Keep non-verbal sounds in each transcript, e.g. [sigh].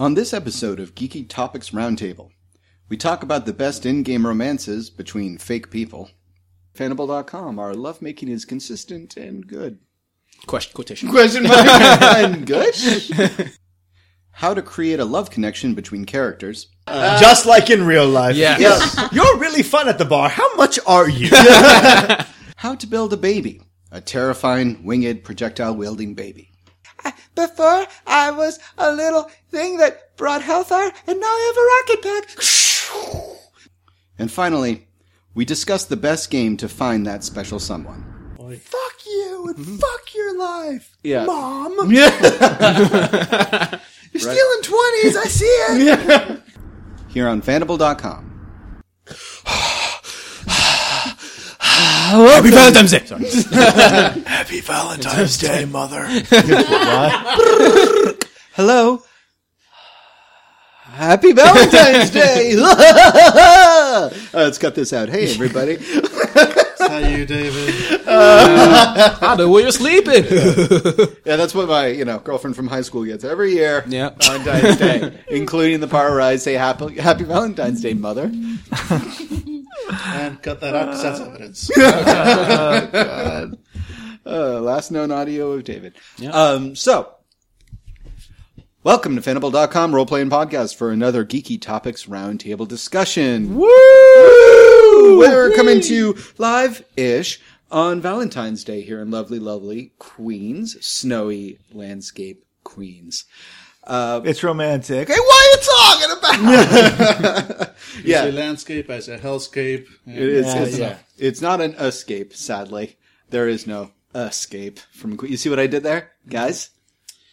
On this episode of Geeky Topics Roundtable, we talk about the best in-game romances between fake people. Fanable.com, our lovemaking is consistent and good. Question quotation. Question mark [laughs] and good. How to create a love connection between characters. Uh, Just like in real life. Yeah. You're really fun at the bar. How much are you? [laughs] How to build a baby. A terrifying, winged, projectile-wielding baby. Before, I was a little thing that brought hellfire, and now I have a rocket pack. And finally, we discuss the best game to find that special someone. fuck you and mm-hmm. fuck your life. Yeah. Mom. [laughs] You're stealing 20s. I see it. [laughs] Here on Fanable.com. [sighs] [laughs] [laughs] Happy Valentine's Day. Sorry. Happy Valentine's Day, mother. [laughs] Hello. Happy Valentine's Day! [laughs] uh, let's cut this out. Hey, everybody. How you, David? I know where you're sleeping. Yeah, that's what my you know girlfriend from high school gets every year. Yeah. Valentine's Day, including the part where I say Happy Happy Valentine's Day, mother. and cut that out because that's evidence. [laughs] Uh, last known audio of David. Um, so, welcome to Fanable.com role playing podcast for another geeky topics roundtable discussion. Woo! We're coming to you live ish on Valentine's Day here in lovely, lovely Queens, snowy landscape Queens. Uh, it's romantic. Hey, what are you talking about? [laughs] Yeah. As a landscape, as a hellscape. It is. Yeah, it's, yeah. it's not an escape, sadly. There is no escape from. You see what I did there, guys?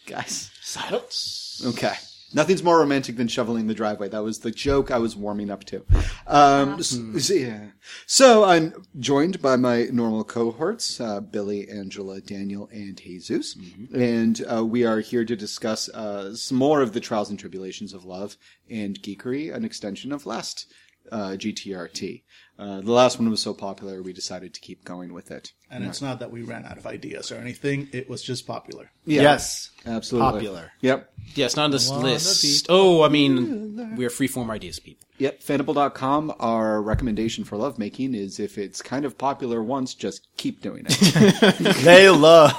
Guys. Silence. Okay. Nothing's more romantic than shoveling the driveway. That was the joke I was warming up to. Um, s- s- yeah. So I'm joined by my normal cohorts, uh, Billy, Angela, Daniel, and Jesus. And uh, we are here to discuss uh, some more of the trials and tribulations of love and geekery, an extension of last uh, GTRT. Uh, the last one was so popular, we decided to keep going with it. And it's not that we ran out of ideas or anything. It was just popular. Yeah, Yes. absolutely. Popular. Yep. Yes, not on this list. Oh, I mean, we're freeform ideas people. Yep, Fanable.com, our recommendation for lovemaking is if it's kind of popular once, just keep doing it. [laughs] They [laughs] love.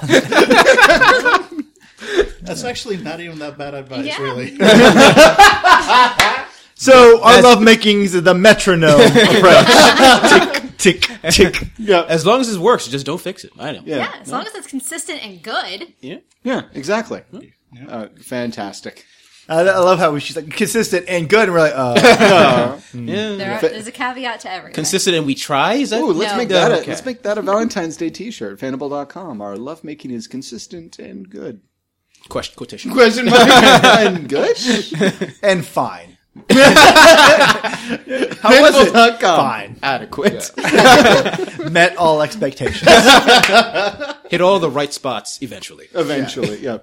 That's actually not even that bad advice, Yeah. really. [laughs] So our love making's the metronome approach. [laughs] tick, tick, tick. As long as it works, just don't fix it. I know. yeah. Yeah, as long as it's consistent and good. Yeah. Yeah, exactly. Uh, fantastic. I, I love how she's like consistent and good, and we're like, uh, [laughs] Yeah. There are, there's a caveat to everything. Consistent and we try? Is that? Ooh, let's No. make that a, Okay. let's make that a Valentine's Day t-shirt. Fanable.com, our lovemaking is consistent and good. Question quotation. Question mark [laughs] and good? and fine. [laughs] How was it? Fanable.com. Fine. Adequate. [laughs] Met all expectations. [laughs] Hit all the right spots eventually. Eventually, yeah.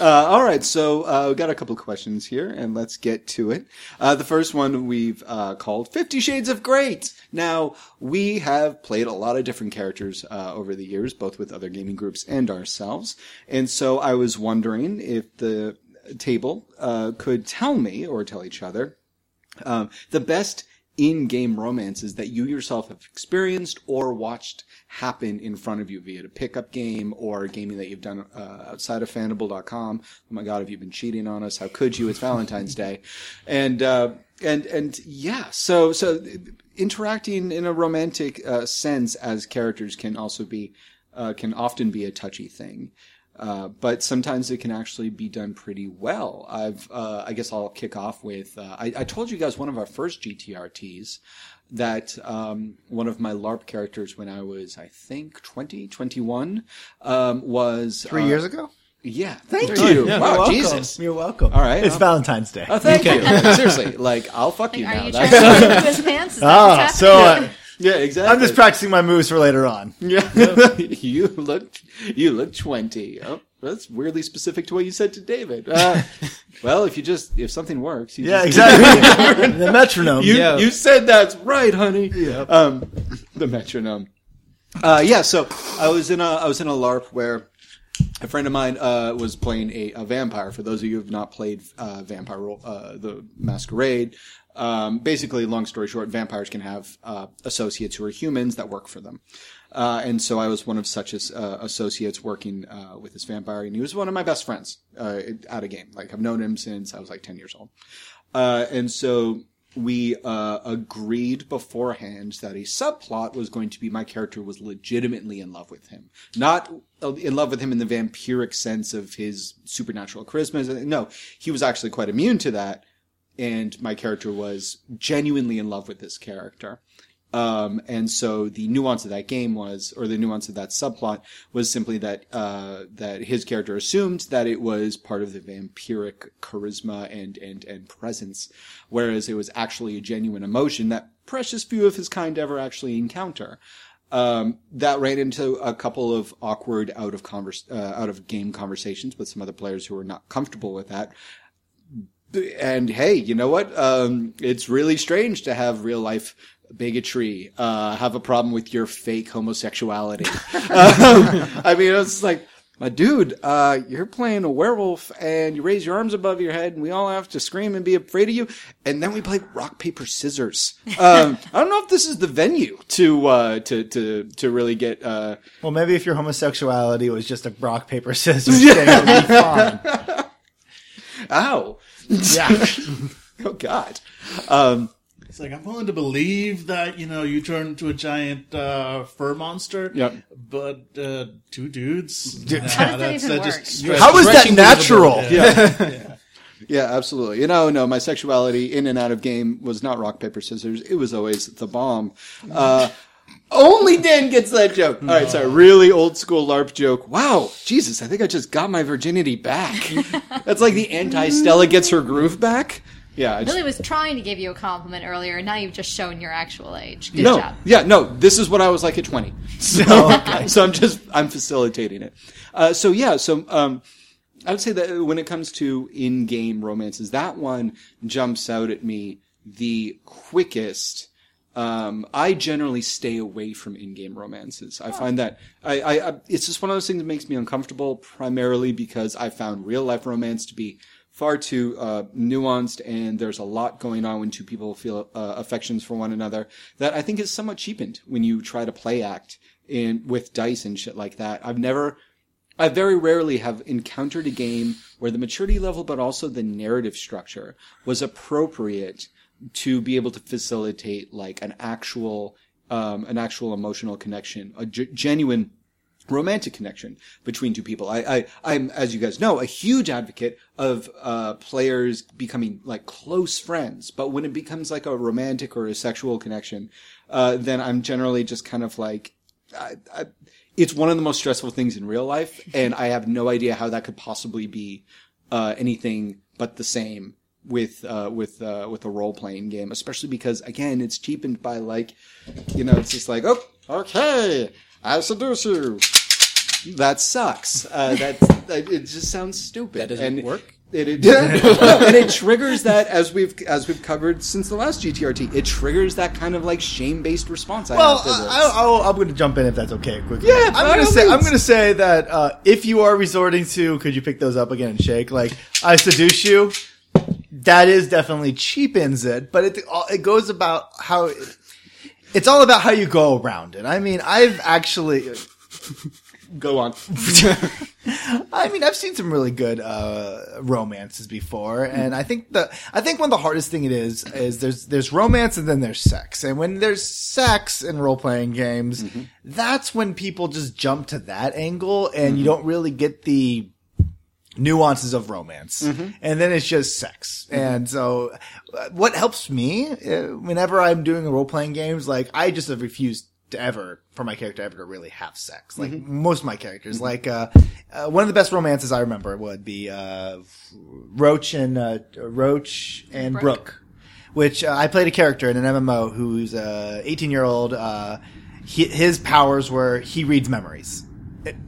Uh, all right, so uh, we got a couple questions here, and let's get to it. Uh, the first one we've uh, called Fifty Shades of Great. Now, we have played a lot of different characters uh, over the years, both with other gaming groups and ourselves, and so I was wondering if the table uh, could tell me or tell each other um, the best in-game romances that you yourself have experienced or watched happen in front of you via a pickup game or gaming that you've done uh, outside of fanable.com. Oh my god, have you been cheating on us? How could you? It's Valentine's Day. And, uh, and, and yeah, so, so interacting in a romantic, uh, sense as characters can also be, uh, can often be a touchy thing. Uh, but sometimes it can actually be done pretty well. I've, uh, I guess I'll kick off with, uh, I, I told you guys one of our first GTRTs that, um, one of my LARP characters when I was, I think, 20, 21, um, was. Three uh, years ago? Yeah. Thank you. Yeah, wow, you're. Jesus. You're welcome. All right. It's Um, Valentine's Day. Oh, thank you. Seriously. Like, I'll fuck you Are now. you trying That's- to [laughs] his pants? Is that Ah, so happening? uh, [laughs] yeah, exactly. I'm just practicing my moves for later on. Yeah. [laughs] [laughs] you look, you look 20. Oh, that's weirdly specific to what you said to David. Uh, [laughs] well, if you just, if something works, you Yeah, just, exactly. the metronome. You, Yeah. you said that's right, honey. Yeah. Um, the metronome. Uh, yeah. So I was in a I was in a LARP where a friend of mine uh, was playing a, a vampire. For those of you who have not played uh, Vampire Ro- uh, the Masquerade, um, basically, long story short, vampires can have uh, associates who are humans that work for them. Uh, and so I was one of such as, uh, associates working uh, with this vampire, and he was one of my best friends uh, at a game. Like I've known him since I was like ten years old. Uh, and so we agreed beforehand that a subplot was going to be my character was legitimately in love with him, not in love with him in the vampiric sense of his supernatural charisma. No, he was actually quite immune to that, and my character was genuinely in love with this character. Um, and so the nuance of that game was, or the nuance of that subplot was simply that, uh, that his character assumed that it was part of the vampiric charisma and, and, and presence, whereas it was actually a genuine emotion that precious few of his kind ever actually encounter. Um, that ran into a couple of awkward out of converse, uh, out of game conversations with some other players who were not comfortable with that and hey, you know what? Um, it's really strange to have real life bigotry, uh, have a problem with your fake homosexuality. [laughs] um, I mean, it's like, my dude, uh, you're playing a werewolf and you raise your arms above your head and we all have to scream and be afraid of you. And then we play rock, paper, scissors. Um, [laughs] I don't know if this is the venue to, uh, to, to, to really get, uh, Well, maybe if your homosexuality was just a rock paper [laughs] scissors, thing, it would be fine. ow. [laughs] Yeah. [laughs] Oh God. Um, It's like I'm willing to believe that you know you turn into a giant uh, fur monster. Yep. But uh, two dudes. How does that even work? stretch- How is that Stretching believable. natural? Yeah. [laughs] Yeah, absolutely. You know, no, my sexuality in and out of game was not rock, paper, scissors. It was always the bomb. Uh, only Dan gets that joke. All right, sorry. Really old school LARP joke. Wow, Jesus, I think I just got my virginity back. [laughs] That's like the anti Stella gets her groove back. Yeah. I just, Billy was trying to give you a compliment earlier, and now you've just shown your actual age. Good no, job. yeah, no. This is what I was like at twenty. [laughs] So, so I'm just I'm facilitating it. Uh, so yeah, so um, I would say that when it comes to in-game romances, that one jumps out at me the quickest. Um, I generally stay away from in-game romances. I find that I, I, I, it's just one of those things that makes me uncomfortable, primarily because I found real-life romance to be far too uh, nuanced, and there's a lot going on when two people feel uh, affections for one another that I think is somewhat cheapened when you try to play act in with dice and shit like that. I've never I very rarely have encountered a game where the maturity level, but also the narrative structure was appropriate to be able to facilitate like an actual, um, an actual emotional connection, a g- genuine romantic connection between two people. I, I, I'm, as you guys know, a huge advocate of, uh, players becoming like close friends. But when it becomes like a romantic or a sexual connection, uh, then I'm generally just kind of like, I, I, it's one of the most stressful things in real life, and I have no idea how that could possibly be uh, anything but the same with uh, with uh, with a role playing game, especially because again, it's cheapened by like, you know, it's just like, oh, okay, I seduce you. That sucks. Uh, that that- it just sounds stupid. That doesn't and work? It, it [laughs] and it triggers that as we've as we've covered since the last GTRT. It triggers that kind of like shame based response. I Well, have to this. I, I, I'm going to jump in if that's okay. Quickly, Yeah, I'm going to all say I'm going to say that uh, if you are resorting to, could you pick those up again and shake? Like I seduce you. That is definitely cheapens it, but it it goes about how it's all about how you go around it. I mean, I've actually. Go on. [laughs] I mean, I've seen some really good uh, romances before, mm-hmm. and I think the I think one of the hardest thing it is is there's there's romance and then there's sex, and when there's sex in role playing games, mm-hmm. that's when people just jump to that angle, and you mm-hmm. don't really get the nuances of romance, and then it's just sex. And so, uh, what helps me uh, whenever I'm doing role playing games, like I just have refused to ever for my character ever to really have sex. Like most of my characters, like uh, uh, one of the best romances I remember would be uh, Roach and uh, Roach and Brooke. Which uh, I played a character in an MMO who's a 18 year old. Uh, his powers were he reads memories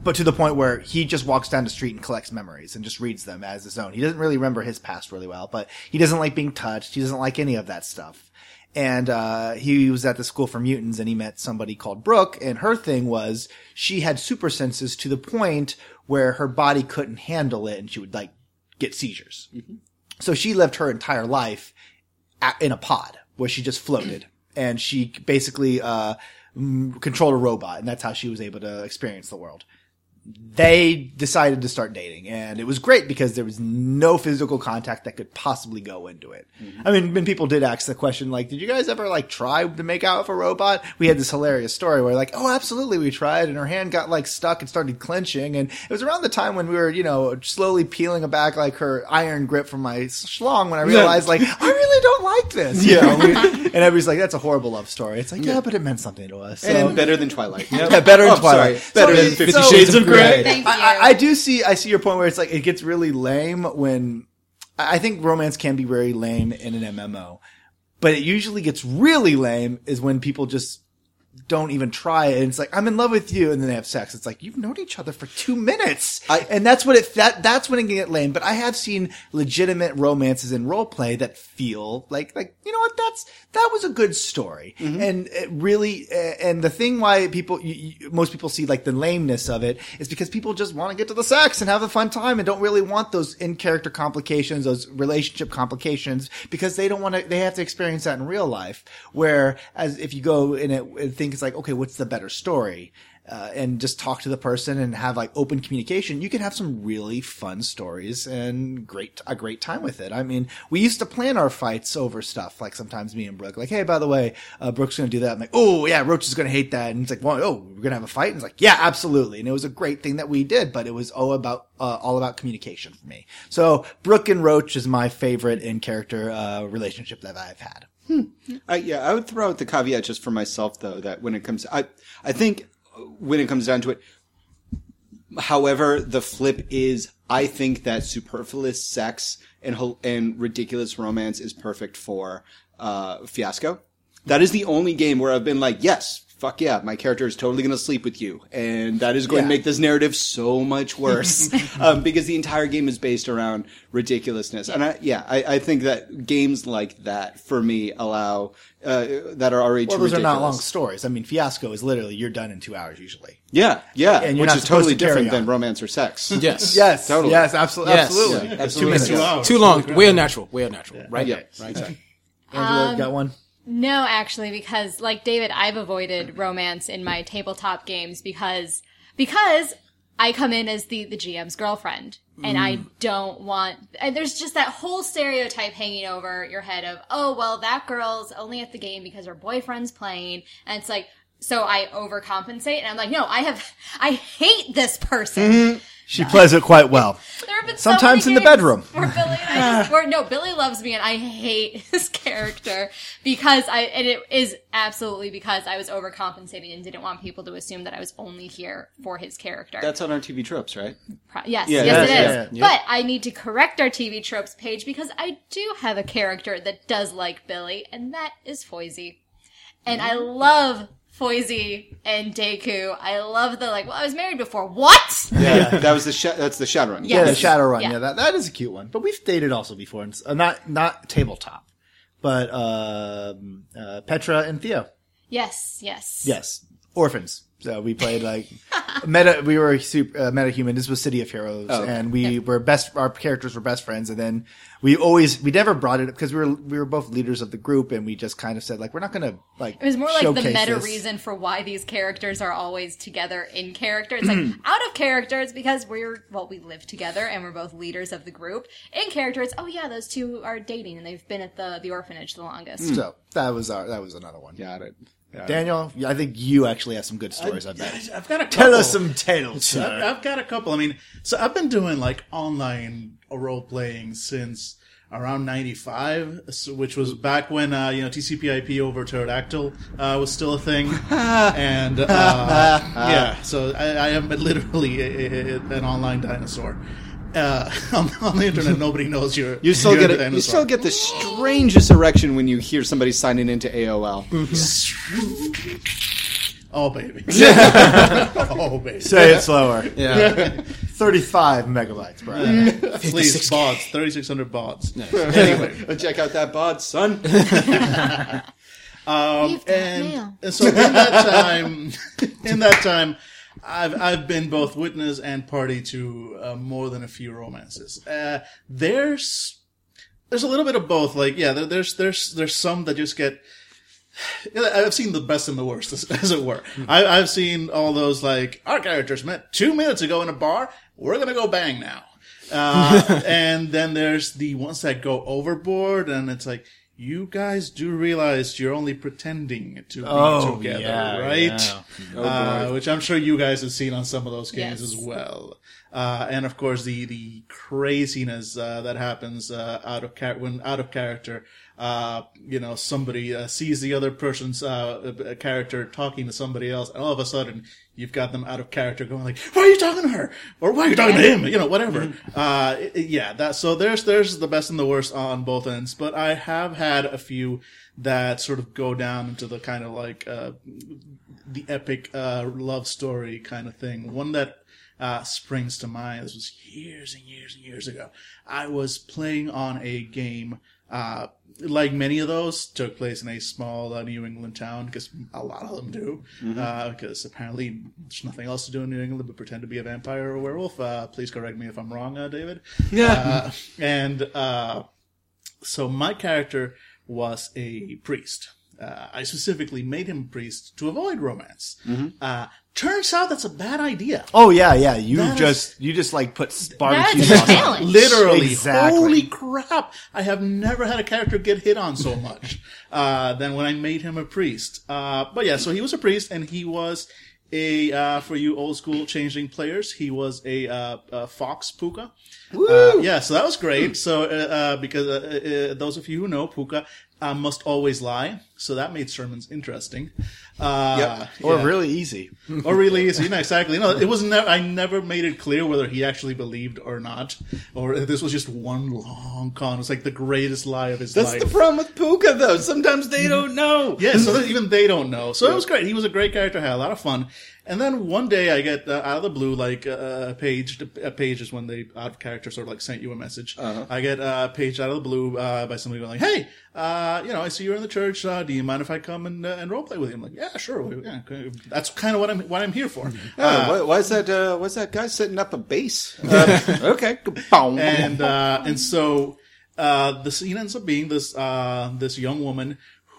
but to the point where he just walks down the street and collects memories and just reads them as his own. He doesn't really remember his past really well, but he doesn't like being touched. He doesn't like any of that stuff. And uh, he was at the school for mutants, and he met somebody called Brooke. And her thing was she had super senses to the point where her body couldn't handle it, and she would like get seizures. So she lived her entire life a- in a pod where she just floated, and she basically uh, controlled a robot, and that's how she was able to experience the world they decided to start dating and it was great because there was no physical contact that could possibly go into it. Mm-hmm. I mean, when people did ask the question, like, did you guys ever like try to make out with a robot? We had this hilarious story where like, oh, absolutely we tried and her hand got like stuck and started clenching. And it was around the time when we were, you know, slowly peeling back like her iron grip from my schlong when I realized like, I really don't like this. You know, and everybody's like, that's a horrible love story. It's like, yeah, but it meant something to us. So- and better than Twilight. yeah, better than Oh, Twilight. sorry. Better So than Fifty so- Shades of Grey. Thank you. I, I- I do see. I see your point where it's like it gets really lame when I I think romance can be very lame in an MMO, but it usually gets really lame is when people just don't even try it. And it's like I'm in love with you, and then they have sex. It's like you've known each other for two minutes, I- and that's what it that that's when it can get lame. But I have seen legitimate romances in role play that feel like like you know what that's that was a good story, mm-hmm. and it really and the thing why people you, you, most people see like the lameness of it is because people just want to get to the sex and have a fun time and don't really want those in character complications, those relationship complications because they don't want to they have to experience that in real life. Where as if you go in it and think it's like okay, what's the better story? uh, and just talk to the person and have like open communication, you can have some really fun stories and great a great time with it. I mean, we used to plan our fights over stuff. Like sometimes me and Brooke, like, hey, by the way, uh, Brooke's to do that. I'm like, oh yeah, Roach is to hate that, and it's like, well, oh, we're to have a fight, and it's like, yeah, absolutely, and it was a great thing that we did, but it was all about uh, all about communication for me. So Brooke and Roach is my favorite in character uh, relationship that I've had. I, yeah, I would throw out the caveat just for myself though that when it comes, I I think when it comes down to it, however, the flip is I think that superfluous sex and and ridiculous romance is perfect for uh, Fiasco. That is the only game where I've been like, yes, fuck yeah, my character is totally going to sleep with you, and that is going to make this narrative so much worse [laughs] um, because the entire game is based around ridiculousness. And I, yeah, I, I think that games like that for me allow uh, that are already Well, too those are not long stories. I mean, Fiasco is literally you're done in two hours usually. Yeah, yeah, And which is totally to carry different than romance or sex. [laughs] Yes. [laughs] Yes, Totally. yes, absolutely, Yes. absolutely. Yeah, Two absolutely. minutes. Two hours. Too long. Way unnatural. Way unnatural. Right? Yeah. Right. Exactly. Angela, got one. No, actually, because like David, I've avoided romance in my tabletop games because because I come in as the the GM's girlfriend, and I mm. don't want. And there's just that whole stereotype hanging over your head of, oh well, that girl's only at the game because her boyfriend's playing, and it's like. So I overcompensate, and I'm like, no, I have, I hate this person. Mm-hmm. She plays it quite well. There have been so Sometimes many in the bedroom. Where Billy and I just, [sighs] where, no, Billy loves me and I hate [laughs] his character because I, and it is absolutely because I was overcompensating and didn't want people to assume that I was only here for his character. That's on our TV tropes, right? Pro- yes, Yeah, yes, yeah, it is. yeah, yeah. But I need to correct our TV tropes page because I do have a character that does like Billy, and that is Foisey. And I mm-hmm. love Foisey and Deku. I love the like. Well, I was married before. What? Yeah, that was the sh- that's the Shadowrun. Yeah. Yeah, the Yes. Shadowrun. Yeah. Yeah, that that is a cute one. But we've dated also before, and uh, not not tabletop, but um, uh, Petra and Theo. Yes, yes. Yes, orphans. So we played like meta. We were super uh, meta human. This was City of Heroes, Oh, okay. and we were best. Our characters were best friends, and then we always we never brought it up because we were we were both leaders of the group, and we just kind of said like we're not gonna like. It was more like the meta this. reason for why these characters are always together in character. It's like out of character, it's because we're well, we live together and we're both leaders of the group. In character, it's oh yeah, those two are dating and they've been at the the orphanage the longest. So that was our that was another one. Got it. Got it. Daniel, I think you actually have some good stories. I, bet. I've got a couple. Tell us some tales, I've. I've got a couple. I mean, so I've been doing like online role playing since around '95, so- which was back when uh, you know TCP/IP over pterodactyl uh, was still a thing, [laughs] and uh, [laughs] yeah. So I, I am literally a, a, a- an online dinosaur. Uh, [laughs] on, on the internet, [laughs] nobody knows you're You still you're get a it. You still get the strangest erection when you hear somebody signing into AOL. Oh baby. [laughs] oh baby. Say it slower. Yeah. 35 megabytes, bro. Please, bots. Thirty six hundred bots. Anyway, Check out that bod, son. Um, We've got and, mail. and so in that time, in that time, I've I've been both witness and party to uh, more than a few romances. Uh, there's there's a little bit of both. Like yeah, there, there's there's there's some that just get. I've seen the best and the worst, [laughs] as, as it were. I, I've seen all those like our characters met two minutes ago in a bar. We're gonna go bang now. Uh, [laughs] and then there's the ones that go overboard, and it's like you guys do realize you're only pretending to be Oh, together, yeah, right? yeah. uh, which I'm sure you guys have seen on some of those games Yes. as well. Uh, and of course, the the craziness uh, that happens uh, out of char- when out of character. Uh, you know, somebody uh, sees the other person's uh, uh, character talking to somebody else, and all of a sudden you've got them out of character, going like, "Why are you talking to her?" or "Why are you talking to him?" You know, whatever. uh, it- it- yeah, that. So there's there's the best and the worst on both ends, but I have had a few that sort of go down into the kind of like uh, the epic uh, love story kind of thing. One that uh, springs to mind. This was years and years and years ago. I was playing on a game. Uh, like many of those, took place in a small uh, New England town because a lot of them do. Because apparently there's nothing else to do in New England but pretend to be a vampire or a werewolf. Uh, please correct me if I'm wrong, uh, David. Yeah. Uh, and uh, so my character was a priest. Uh, I specifically made him a priest to avoid romance. Uh, turns out that's a bad idea. Oh yeah, yeah. You That is- just you just like put barbecue sauce. on. Literally, Exactly. holy crap! I have never had a character get hit on so much [laughs] uh, than when I made him a priest. Uh, but yeah, so he was a priest, and he was a uh, for you old school Changeling players. He was a, uh, a fox pooka. Uh, yeah, so that was great. So uh, uh, because uh, uh, those of you who know pooka uh, must always lie, so that made sermons interesting. Uh, Or yeah really easy. or really easy. No, exactly. No, it was never. I never made it clear whether he actually believed or not, or if this was just one long con. It's like the greatest lie of his That's life. the problem with Pooka, though. Sometimes they don't know. Yeah, so even they don't know. So it was great. He was a great character. Had a lot of fun. And then one day I get uh, out of the blue, like uh, a page. A page is when they out of character sort of like sent you a message. I get uh, a page out of the blue uh, by somebody going like, "Hey, uh, you know, I see you're in the church. Uh, do you mind if I come and uh, and role play with you?" I'm like, "Yeah, sure. Yeah, that's kind of what I'm what I'm here for." [laughs] Oh, why, why is that? Uh, why's that guy setting up a base? Uh, [laughs] okay. And uh, and so uh, the scene ends up being this uh, this young woman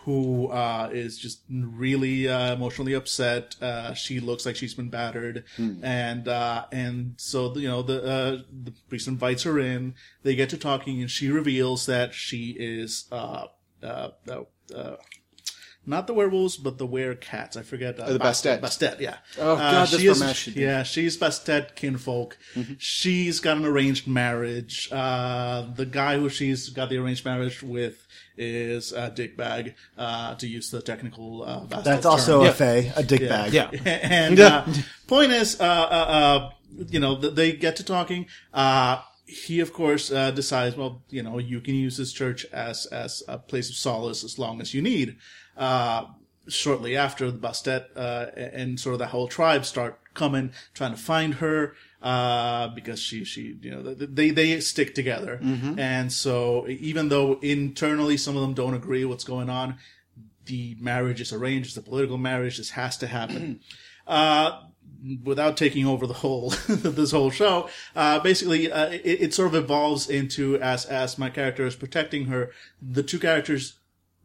who uh, is just really uh, emotionally upset. Uh, she looks like she's been battered, and uh, and so you know the uh, the priest invites her in. They get to talking, and she reveals that she is. Uh, uh, uh, uh, not the werewolves, but the were-cats. I forget. Uh, the Bastet. Bastet, yeah. Oh, Uh, God, that's she where is- Matt. Yeah, she's Bastet kinfolk. She's got an arranged marriage. Uh, the guy who she's got the arranged marriage with is a dickbag, uh, to use the technical uh, Bastet That's term. also Yeah. a fey, a dick bag. Yeah. [laughs] and uh, point is, uh, uh, uh, you know, they get to talking. Uh, he, of course, uh, decides, well, you know, you can use this church as as a place of solace as long as you need. Uh, shortly after the Bastet uh, and sort of the whole tribe start coming, trying to find her. Uh, because she, she, you know, they, they stick together. And so even though internally some of them don't agree what's going on, the marriage is arranged. It's a political marriage. This has to happen. [clears throat] uh, without taking over the whole [laughs] this whole show, uh, basically uh, it, it sort of evolves into as as my character is protecting her, the two characters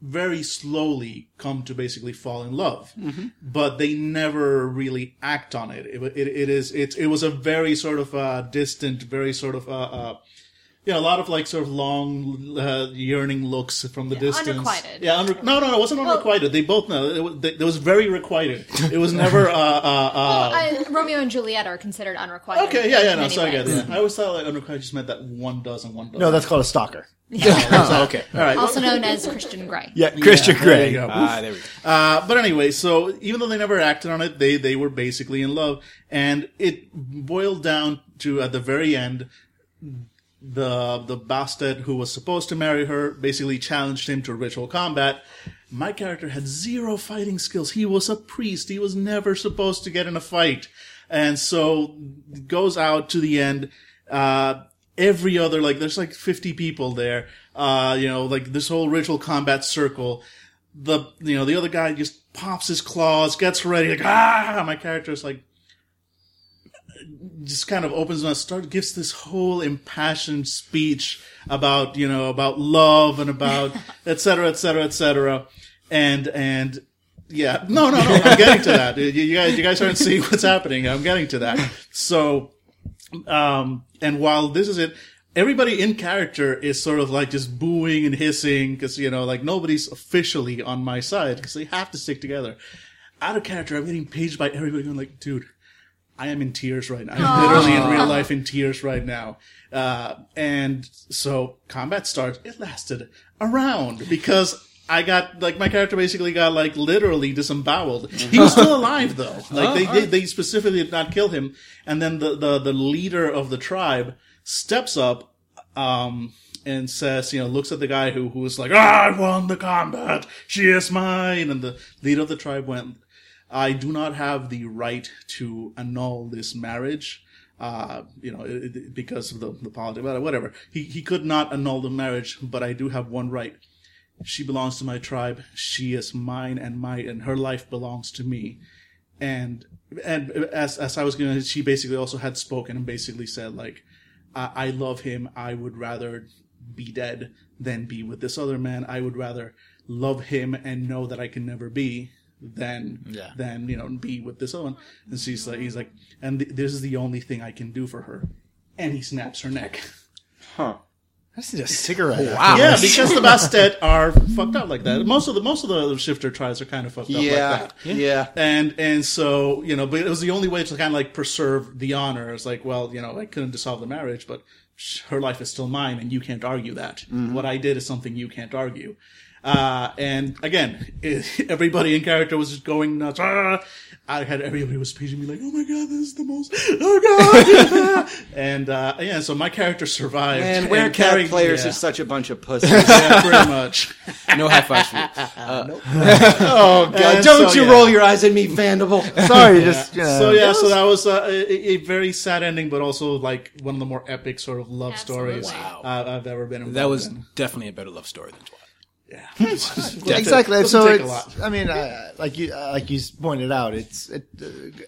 very slowly come to basically fall in love, but they never really act on it. It, it, it is it it was a very sort of uh, distant, very sort of uh, uh, yeah, a lot of like sort of long, uh, yearning looks from the distance. unrequited. Yeah, unre- no, no, no, it wasn't unrequited. They both know it was, it was very requited. It was never. Uh, uh, uh, I, Romeo and Juliet are considered unrequited. okay, yeah, yeah, no, many so I get ways. it. I always thought like unrequited just meant that one does and one doesn't. No, that's called a stalker. Oh, [laughs] okay. all right. Also known as Christian Grey. Yeah, Christian Yeah, Grey. Ah, there we go. Uh, but anyway, so even though they never acted on it, they they were basically in love, and it boiled down to at the very end, the the Bastet who was supposed to marry her basically challenged him to ritual combat. My character had zero fighting skills. He was a priest. He was never supposed to get in a fight, and so goes out to the end. Uh, every other like there's like 50 people there. Uh, you know, like this whole ritual combat circle the you know the other guy just pops his claws, gets ready, like ah. My character's like just kind of opens and start gives this whole impassioned speech about you know about love and about [laughs] et cetera, et cetera, et cetera, and and yeah, no, no, no, I'm getting to that. You, you guys, you guys aren't seeing what's happening. I'm getting to that. So, um, and while this is it, everybody in character is sort of like just booing and hissing because you know like nobody's officially on my side because they have to stick together. Out of character, I'm getting paged by everybody going like, dude. I am in tears right now. I'm literally in real life in tears right now. Uh, and so combat starts. It lasted around because I got, like, my character basically got, like, literally disemboweled. He was still alive though. [laughs] Like, they, they, they specifically did not kill him. And then the, the, the leader of the tribe steps up, um, and says, you know, looks at the guy who, who was like, "Ah, I won the combat. She is mine. And the leader of the tribe went, I do not have the right to annul this marriage. Uh, you know, it, it- because of the, the politics, whatever. He, he could not annul the marriage, but I do have one right. She belongs to my tribe. She is mine and my, and her life belongs to me. And, and as, as I was going to, she basically also had spoken and basically said like, I, I love him. I would rather be dead than be with this other man. I would rather love him and know that I can never be than Yeah. than you know be with this other one. And she's like, he's like, and th- this is the only thing I can do for her. And he snaps her neck. Huh. I just a cigarette. Wow. Yeah, because the [laughs] Bastet are fucked up like that. Most of the most of the other shifter tribes are kind of fucked up Yeah. like that. Yeah. And and so you know, but it was the only way to kind of like preserve the honor. It's like, well, you know, I couldn't dissolve the marriage, but her life is still mine, and you can't argue that. Mm-hmm. What I did is something you can't argue. Uh, and again, [laughs] everybody in character was just going nuts. Ah! I had everybody was paging me like, "Oh my god, this is the most!" Oh god! [laughs] and uh, yeah, so my character survived. And where cat carried- players yeah. are such a bunch of [laughs] pussies. yeah, pretty much. No high fives for you. oh god! And Don't so, you yeah. roll your eyes at me, Vandival. Sorry, just you so yeah, so that was uh, a, a very sad ending, but also like one of the more epic sort of love stories Absolutely. uh, I've ever been involved That was in. definitely a better love story than Twilight. Yeah, [laughs] exactly. Doesn't So it's, lot. I mean, uh, like you, uh, like you pointed out, it's it, uh,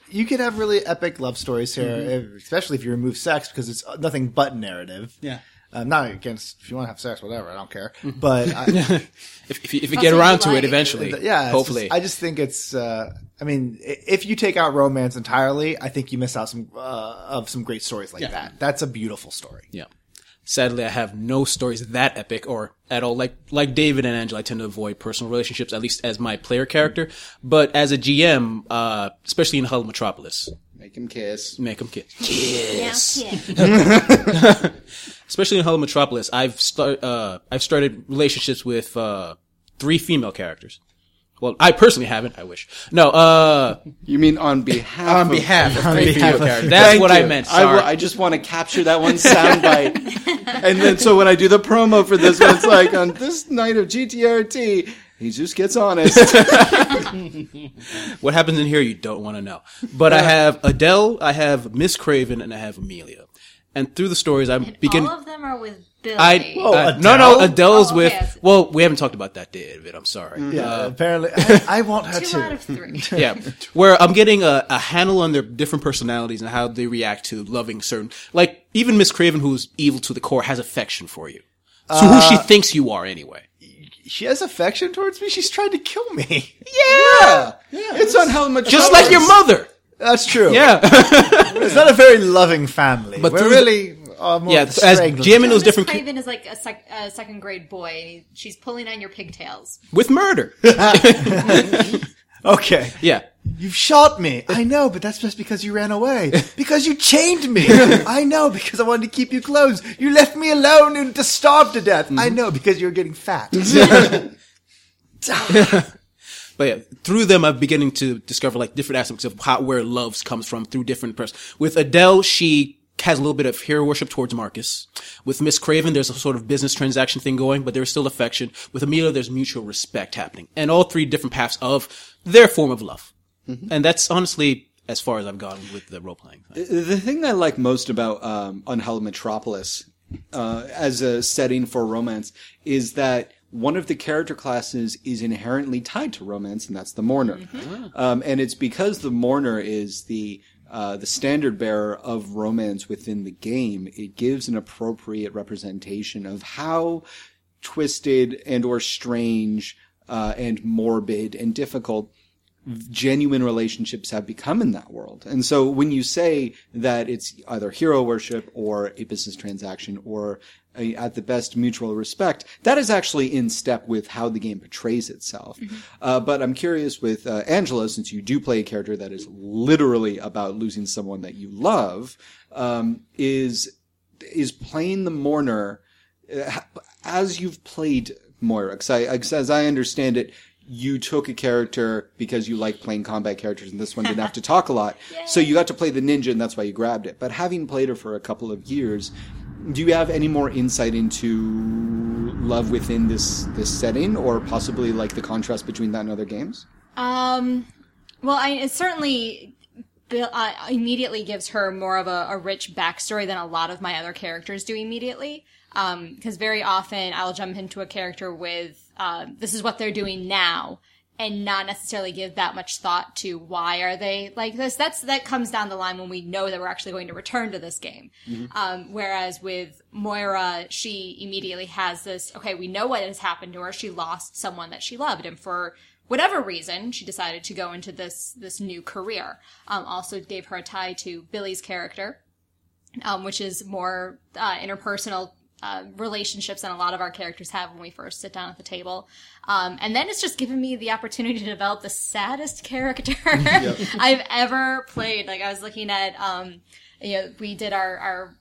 you could have really epic love stories here, Mm-hmm. especially if you remove sex because it's nothing but narrative. yeah. I'm not against if you want to have sex, whatever. I don't care. Mm-hmm. But I, [laughs] If, if you, if you get around to it eventually, yeah, hopefully. just- I just think it's. Uh, I mean, if you take out romance entirely, I think you miss out some uh, of some great stories like Yeah. that. That's a beautiful story. Yeah. Sadly, I have no stories that epic or at all. Like like David and Angela, I tend to avoid personal relationships, at least as my player character. But as a GM, uh, especially in Unhallowed Metropolis, Make him kiss. make them kiss. Yeah. [laughs] Especially in Unhallowed Metropolis, I've start uh, I've started relationships with uh, three female characters. Well, I personally haven't. I wish. No, uh, You mean on behalf? on of- behalf of On behalf of- That's Thank what I you. meant. I, Sorry. wa- I just want to capture that one soundbite, [laughs] and then so when I do the promo for this one, it's like on this night of GTRT, he just gets honest. [laughs] What happens in here, you don't want to know. But I have Adele, I have Miss Craven, and I have Amelia. And through the stories, I'm beginning. All of them are with Billy. I Whoa, uh, no no Adele's Oh, with. okay, Well, we haven't talked about that, David. I'm sorry. Yeah, apparently, [laughs] I, I want her Two out to. of three. [laughs] yeah, where I'm getting a, a handle on their different personalities and how they react to loving certain. Like even Miss Craven, who's evil to the core, has affection for you. So who Uh, she thinks you are, anyway. She has affection towards me. She's trying to kill me. yeah, it's on how much. Just like your mother. That's true. Yeah, [laughs] it's not a very loving family. But But we're through the- really uh, more yeah. of a As strangler. jamming those different Craven is like a, sec- a second grade boy. She's pulling on your pigtails. with murder. [laughs] [laughs] Okay. Yeah. You've shot me. I know, but that's just because you ran away. [laughs] Because you chained me. I know, because I wanted to keep you close. You left me alone and to starve to death. I know, because you're getting fat. But yeah, through them, I'm beginning to discover like different aspects of how where love comes from through different person. With Adele, she has a little bit of hero worship towards Marcus. With Miss Craven, there's a sort of business transaction thing going, but there's still affection. With Amelia, there's mutual respect happening, and all three different paths of their form of love. And that's honestly as far as I've gone with the role playing. thing. The thing I like most about um, Unhallowed Metropolis uh, as a setting for romance is that one of the character classes is inherently tied to romance, and that's the mourner. Um, and it's because the mourner is the uh, the standard bearer of romance within the game. It gives an appropriate representation of how twisted and or strange uh, and morbid and difficult genuine relationships have become in that world. And so when you say that it's either hero worship or a business transaction or at the best mutual respect, that is actually in step with how the game portrays itself. Uh, but I'm curious with uh, Angela, since you do play a character that is literally about losing someone that you love, um, is is playing the mourner uh, as you've played Moira, 'cause I, 'cause as I understand it, you took a character because you like playing combat characters, and this one didn't have to talk a lot. [laughs] So you got to play the ninja, and that's why you grabbed it. But having played her for a couple of years, do you have any more insight into love within this this setting, or possibly like the contrast between that and other games? Um, well, I, it certainly Bill, uh, immediately gives her more of a, a rich backstory than a lot of my other characters do immediately. Because very often I'll jump into a character with, uh, this is what they're doing now. And not necessarily give that much thought to why are they like this. That's that comes down the line when we know that we're actually going to return to this game. Um, whereas with Moira, she immediately has this. Okay, we know what has happened to her. She lost someone that she loved, and for whatever reason, she decided to go into this this new career. Um, also gave her a tie to Billy's character, um, which is more uh, interpersonal uh, relationships than a lot of our characters have when we first sit down at the table. Um, and then it's just given me the opportunity to develop the saddest character [laughs] I've ever played. Like I was looking at, um, you know, we did our, our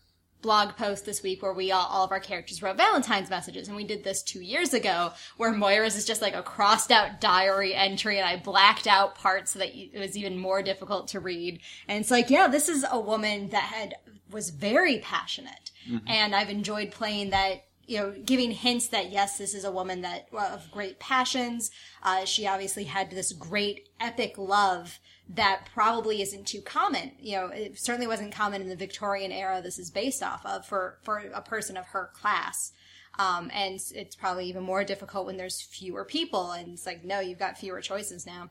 blog post this week where we all, all of our characters wrote Valentine's messages, and we did this two years ago, where Moira's is just like a crossed out diary entry, and I blacked out parts so that it was even more difficult to read. And it's like, yeah, this is a woman that had was very passionate, and I've enjoyed playing that. You know, giving hints that yes, this is a woman that of great passions. Uh, she obviously had this great epic love that probably isn't too common. You know, it certainly wasn't common in the Victorian era this is based off of for, for a person of her class. Um, and it's probably even more difficult when there's fewer people and it's like, no, you've got fewer choices now.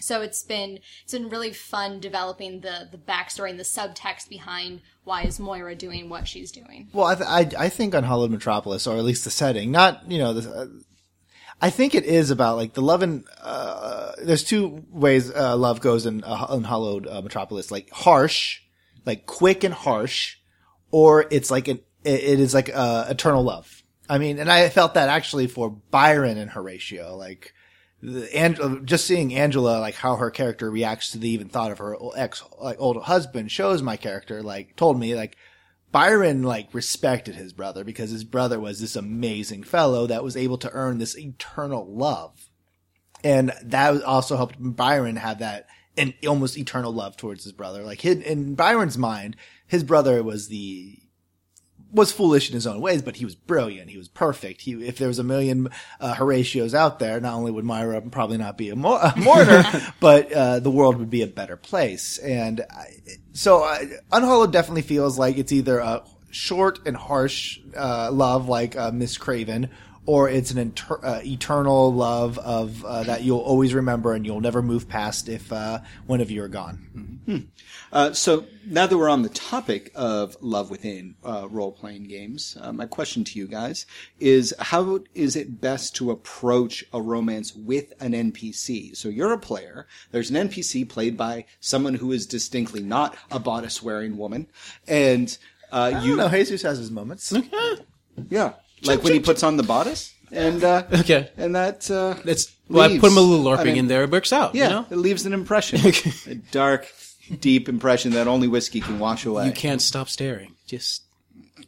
So it's been, it's been really fun developing the, the backstory and the subtext behind why is Moira doing what she's doing. Well, I, th- I I think Unhallowed Metropolis, or at least the setting, not you know, the, uh, I think it is about like the love and uh, there's two ways uh, love goes in uh, Unhallowed uh, Metropolis, like harsh, like quick and harsh, or it's like an it, it is like uh, eternal love. I mean, and I felt that actually for Byron and Horatio, like Ang- just seeing Angela, like how her character reacts to the even thought of her ex, like old husband, shows my character, like told me, like Byron, like respected his brother because his brother was this amazing fellow that was able to earn this eternal love, and that also helped Byron have that an almost eternal love towards his brother. Like in Byron's mind, his brother was the was foolish in his own ways, but he was brilliant. He was perfect. He, if there was a million uh, Horatios out there, not only would Moira probably not be a, mo- a mourner, [laughs] but uh, the world would be a better place. And I, so, uh, Unhallowed definitely feels like it's either a short and harsh uh, love, like uh, Miss Craven, or it's an inter- uh, eternal love of uh, that you'll always remember and you'll never move past if uh, one of you are gone. Uh, so now that we're on the topic of love within uh, role-playing games, uh, my question to you guys is: How is it best to approach a romance with an NPC? So you're a player. There's an NPC played by someone who is distinctly not a bodice-wearing woman, and uh, I you know. Jesus has his moments. [laughs] yeah, like when he puts on the bodice, and uh, [laughs] Okay. and that uh, That's well, I leaves. put him a little I LARPing mean, in there. It works out. Yeah, You know? it leaves an impression, [laughs] a dark, deep impression that only whiskey can wash away. You can't stop staring. Just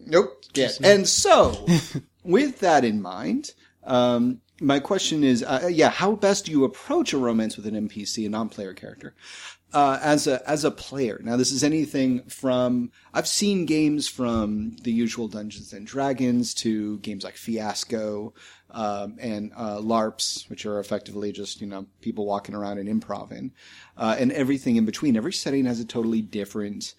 Nope. Yeah. And so, [laughs] with that in mind, um, my question is, uh, yeah, how best do you approach a romance with an NPC, a non-player character, uh, as a as a player? Now, this is anything from I've seen games from the usual Dungeons and Dragons to games like Fiasco um, and uh, LARPs, which are effectively just you know people walking around and improv uh, and everything in between. Every setting has a totally different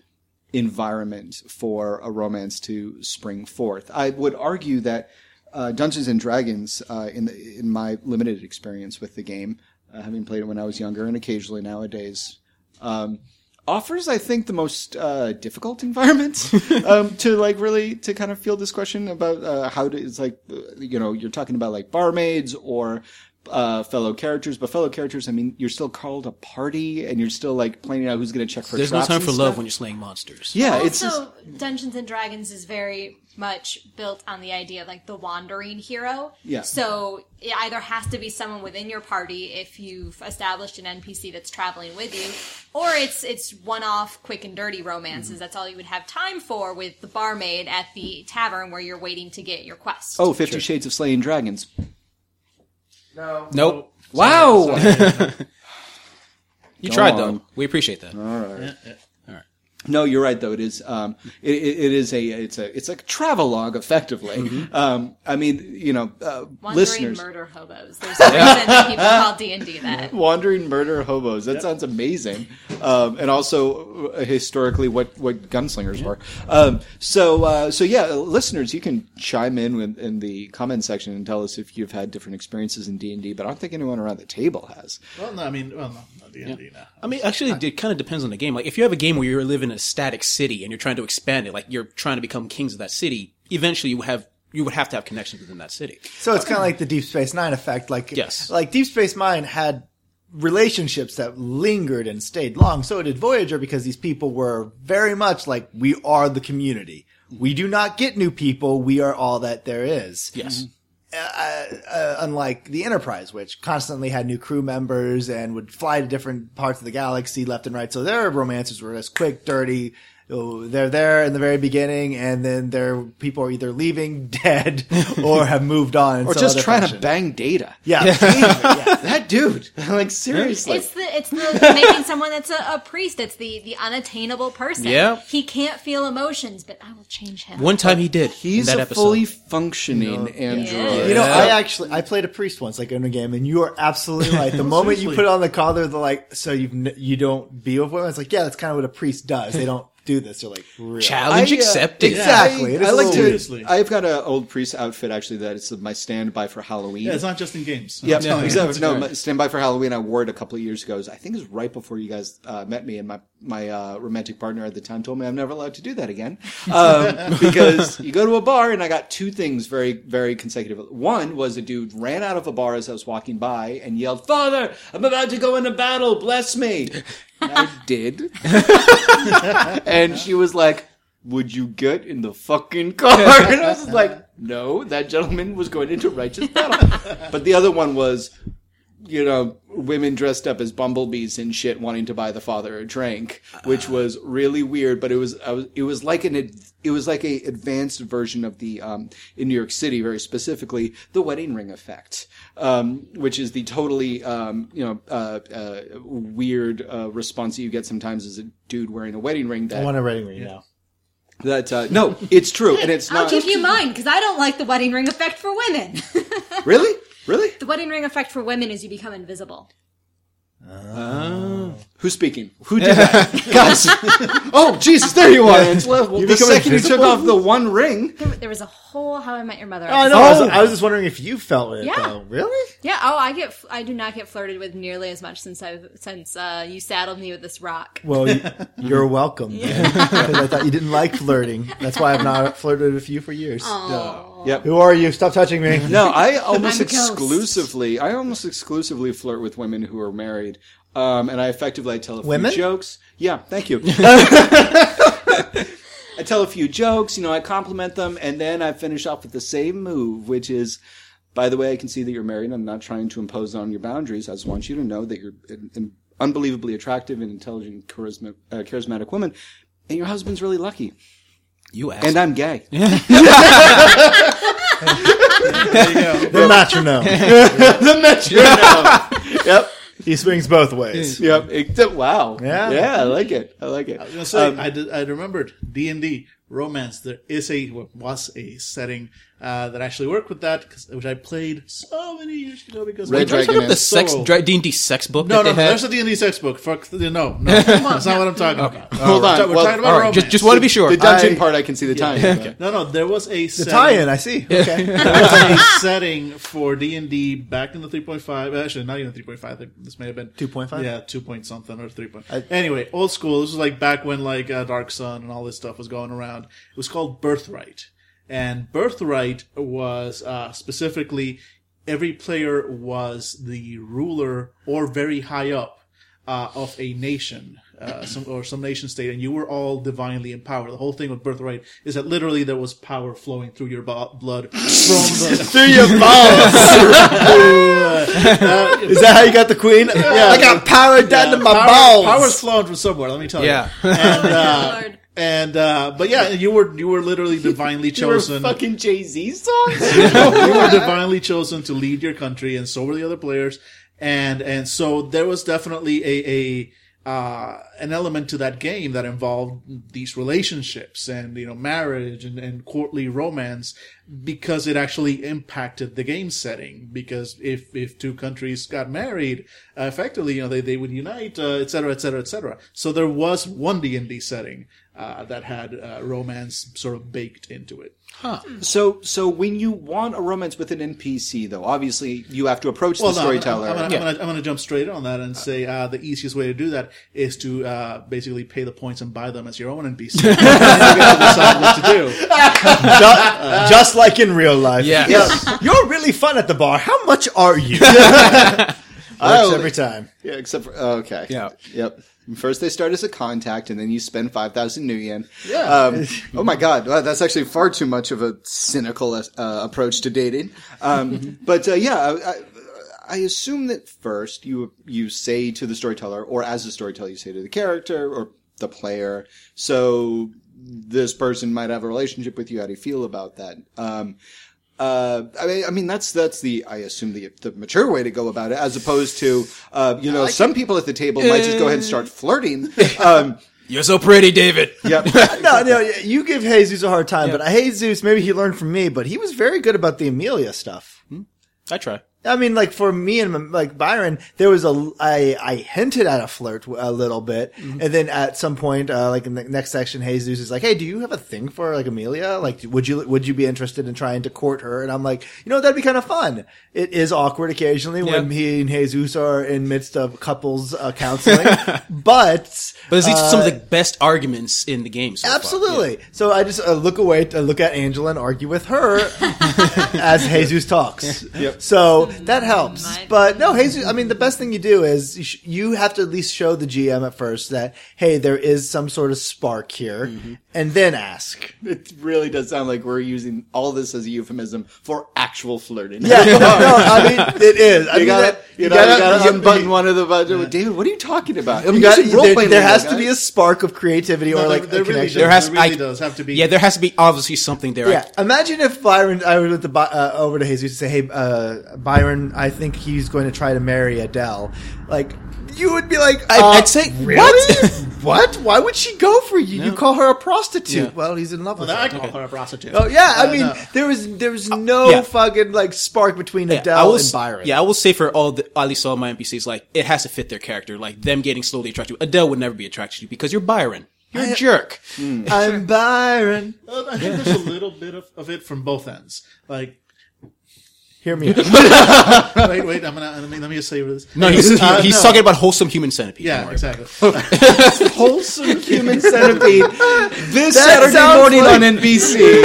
environment for a romance to spring forth. I would argue that uh, Dungeons and Dragons, uh, in the, in my limited experience with the game, uh, having played it when I was younger and occasionally nowadays, um, offers I think the most uh, difficult [laughs] environment um, to like really to kind of field this question about uh, how to. It's like uh, you know you're talking about like barmaids or. Uh, fellow characters, but fellow characters, I mean, you're still called a party, and you're still like planning out who's going to check for. There's no time for stuff. love when you're slaying monsters. Yeah, it's just, also Dungeons and Dragons is very much built on the idea of like the wandering hero. Yeah. So it either has to be someone within your party if you've established an NPC that's traveling with you, or it's it's one off quick and dirty romances. Mm-hmm. That's all you would have time for with the barmaid at the tavern where you're waiting to get your quest. oh, Fifty Shades of Slaying Dragons. No. Nope. Wow. [laughs] You Go tried on. though. We appreciate that. Yeah, yeah. No, you're right. Though it is, um, it, it it is a, it's a, it's like a travel log, effectively. Um, I mean, you know, uh, Wandering listeners, murder hobos. There's a reason that [laughs] people call D and D that. wandering murder hobos. That sounds amazing. Um, and also uh, historically, what what gunslingers were. Um, so uh, so yeah, listeners, you can chime in in, in the comment section and tell us if you've had different experiences in D and D. But I don't think anyone around the table has. Well, no, I mean, well, no, not D and D now. I mean, actually, it kind of depends on the game. Like, if you have a game where you're living in a static city and you're trying to expand it, like you're trying to become kings of that city, eventually you have you would have to have connections within that city. So it's kind of like the Deep Space Nine effect. Like, Yes. like Deep Space Nine had relationships that lingered and stayed long. So did Voyager because these people were very much like, we are the community. We do not get new people. We are all that there is. Yes. Mm-hmm. Uh, unlike the Enterprise, which constantly had new crew members and would fly to different parts of the galaxy left and right. So their romances were just quick, dirty. Oh, They're there in the very beginning, and then their people are either leaving [laughs] dead or have moved on, Or just trying fashion. to bang data. Yeah, [laughs] yeah. [laughs] That dude, [laughs] like seriously. It's the it's the [laughs] making someone that's a, a priest. It's the the unattainable person. Yeah. he can't feel emotions, but I will change him. One time he did. He's in that a episode. fully functioning android. You know, Yeah. I actually I played a priest once, like in a game, and you are absolutely right. The moment you put on the collar, they're like, "So you n- you don't be with women?" It's like, yeah, that's kind of what a priest does. They don't do this. They're like, really? challenge I, uh, accepted. Exactly. I, It is I a like little to. I've got an old priest outfit actually that it's my standby for Halloween. Yeah, it's not just in games. Yeah, I'm telling you. exactly. No, my standby for Halloween. I wore it a couple of years ago. I think it was right before you guys uh, met me, and my my uh, romantic partner at the time told me I'm never allowed to do that again [laughs] um, because you go to a bar, and I got two things very very consecutive. One was a dude ran out of a bar as I was walking by and yelled, "Father, I'm about to go into battle. Bless me." I did, [laughs] and she was like. Would you get in the fucking car? [laughs] And I was like, no, that gentleman was going into righteous battle. But the other one was, you know, women dressed up as bumblebees and shit wanting to buy the father a drink, which was really weird. But it was, I was, it was like an, ad- it was like a advanced version of the, um, in New York City, very specifically, the wedding ring effect, um, which is the totally, um, you know, uh, uh, weird, uh, response that you get sometimes as a dude wearing a wedding ring that I want a wedding ring now. that, uh, no, it's true. And it's I'll not, give you mine because I don't like the wedding ring effect for women. [laughs] really? Really? the wedding ring effect for women is you become invisible. Oh. Who's speaking? Who did that? [laughs] [laughs] Guys! oh, Jesus, there you are, Angela. Well, the become second you took invisible? off the one ring. There, there was a whole How I Met Your Mother. Oh, I know. I, was, I was [laughs] just wondering if you felt it. Yeah. Though. Really? Yeah. Oh, I get. I do not get flirted with nearly as much since I since uh, you saddled me with this rock. Well, you, you're welcome. then, Because I thought you didn't like flirting. That's why I've not flirted with you for years. Yep. Who are you? Stop touching me. No, I almost I'm a ghost. exclusively, I almost exclusively flirt with women who are married. Um, and I effectively I tell a few Women? jokes. Yeah, thank you. [laughs] I tell a few jokes, you know, I compliment them, and then I finish off with the same move, which is, by the way, I can see that you're married. I'm not trying to impose on your boundaries. I just want you to know that you're an, an unbelievably attractive and intelligent, charisma, uh, charismatic woman, and your husband's really lucky. You asked. And I'm gay. [laughs] The metronome. [laughs] the metronome. yep. He swings both ways. Yep. It- wow. Yeah. Yeah. I like it. I like it. I was gonna say, Um, I, did, I remembered D and D romance, there is a well, was a setting uh, that actually worked with that, 'cause- which I played so many years ago because Red my- Are you talking about the Dragon sex Solo. D and D sex book No, that no, they no. had? There's a D&D sex book. Fuck, no, no. That's not what I'm talking about. Hold We're on. We're Well, talking about all right, romance. just just want to be sure. The dungeon I- part, I can see the time. Okay. no, no. There was a The setting- tie-in, I see. Okay. there was a [laughs] setting for D and D back in the 3.5. Actually, not even 3.5. I think this may have been 2.5? Yeah, 2 point something or 3. Point. I- anyway, old school. This was like back when like uh, Dark Sun and all this stuff was going around. It was called Birthright, and Birthright was uh, specifically every player was the ruler or very high up uh, of a nation, uh, some or some nation state, and you were all divinely empowered. The whole thing with birthright is that literally there was power flowing through your bo- blood from the [laughs] Through your balls. [laughs] Is that how you got the queen? Yeah, I got power down to my power, balls. Power's flowing from somewhere. Let me tell Yeah. you. And uh, [laughs] Lord. And uh, but yeah, you were you were literally divinely chosen. fucking Jay Z songs. [laughs] you were divinely chosen to lead your country, and so were the other players. And and so there was definitely a a uh, an element to that game that involved these relationships and you know marriage and, and courtly romance because it actually impacted the game setting. Because if if two countries got married, uh, effectively you know they, they would unite, etc etc cetera, et cetera, et cetera. So there was one D and D setting uh, that had uh, romance sort of baked into it. So, so when you want a romance with an NPC, though, obviously you have to approach the Well, no, I'm- storyteller. I'm, gonna, Yeah. I'm, gonna, I'm gonna jump straight on that and say uh, the easiest way to do that is to uh, basically pay the points and buy them as your own NPC. [laughs] and you get to decide what to do. [laughs] just, just like in real life. Yeah. Yes. You're really fun at the bar. How much are you? [laughs] Works only- every time. Yeah, except for oh, okay. Yeah. Yep. First they start as a contact, and then you spend five thousand nuyen. Yeah. Um, oh my god, wow, that's actually far too much of a cynical uh, approach to dating. Um, [laughs] but uh, yeah, I, I, I assume that first you you say to the storyteller, or as a storyteller, you say to the character or the player. So this person might have a relationship with you. How do you feel about that? Um, uh, I mean, I mean that's that's the I assume the the mature way to go about it, as opposed to uh, you know some people at the table might just go ahead and start flirting. [laughs] Um, You're so pretty, David. yep. [laughs] [laughs] No, no, you give Jesus a hard time, but Jesus, maybe he learned from me, but he was very good about the Amelia stuff. I try. I mean, like for me and like Byron, there was a I I hinted at a flirt a little bit, and then at some point, uh, like in the next section, Jesus is like, "Hey, do you have a thing for like Amelia? Like, would you would you be interested in trying to court her?" And I'm like, you know, that'd be kind of fun. It is awkward occasionally when he and Jesus are in midst of couples uh, counseling, [laughs] but But it leads to some of uh, the best arguments in the game. So. Absolutely. So I just uh, look away, to look at Angela and argue with her [laughs] [laughs] as Jesus talks. Yep. So that helps. My- But no, Jesus. I mean, the best thing you do is you, sh- you have to at least show the GM at first that hey, there is some sort of spark here, Mm-hmm. and then ask. It really does sound like we're using all this as a euphemism for actual flirting. Yeah, no, no, [laughs] I mean it is. I You mean, gotta, that- you, know, you gotta unbutton one of the buttons. David, what are you talking about? I'm you gotta- using there, there lingo, has to be a spark of creativity or No, like there a really connection. does. There has- There really I- does have to be. Yeah, there has to be obviously something there. Yeah, imagine if Byron, I was with the uh, over to Jesus to say, "Hey, uh, Byron, I think he's going to try to marry Adele." Like, you would be like, I'd- uh, I'd say, "Really? [laughs] what? Why would she go for you? You call her a prostitute." Yeah. Well, he's in love with her. I her. call her a prostitute. Oh yeah, I Uh, mean, no. there was there was no yeah. fucking like spark between Yeah, Adele I will, and s- Byron. Yeah, I will say for all the at least all my NPCs, like it has to fit their character. Like them getting slowly attracted. to Adele would never be attracted to you because you're Byron. You're a jerk. I'm Byron. Uh, I think there's a little bit of, of it from both ends. Like, Hear me. [laughs] out. wait, wait, I'm gonna let me let me just say what this. No, he's, he- Uh, he's no. talking about wholesome human centipede. Yeah, worry. exactly. [laughs] wholesome human centipede [laughs] this That Saturday morning like- on NBC.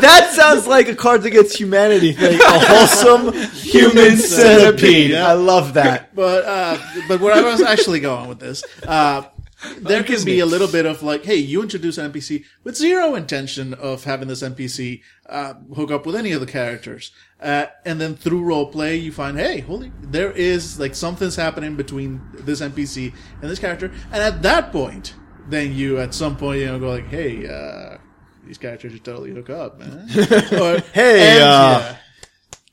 that sounds like a Cards Against Humanity thing. A wholesome human centipede. Yeah. I love that. But uh, but where I was actually going with this, uh, [laughs] there can be a little bit of like, hey, you introduce an NPC with zero intention of having this NPC uh, hook up with any of the characters, uh, and then through role play, you find, hey, holy, there is like something's happening between this NPC and this character, and at that point, then you at some point you know go like, hey. Uh, these characters should totally hook up, man. [laughs] Or, Hey, and, uh, yeah.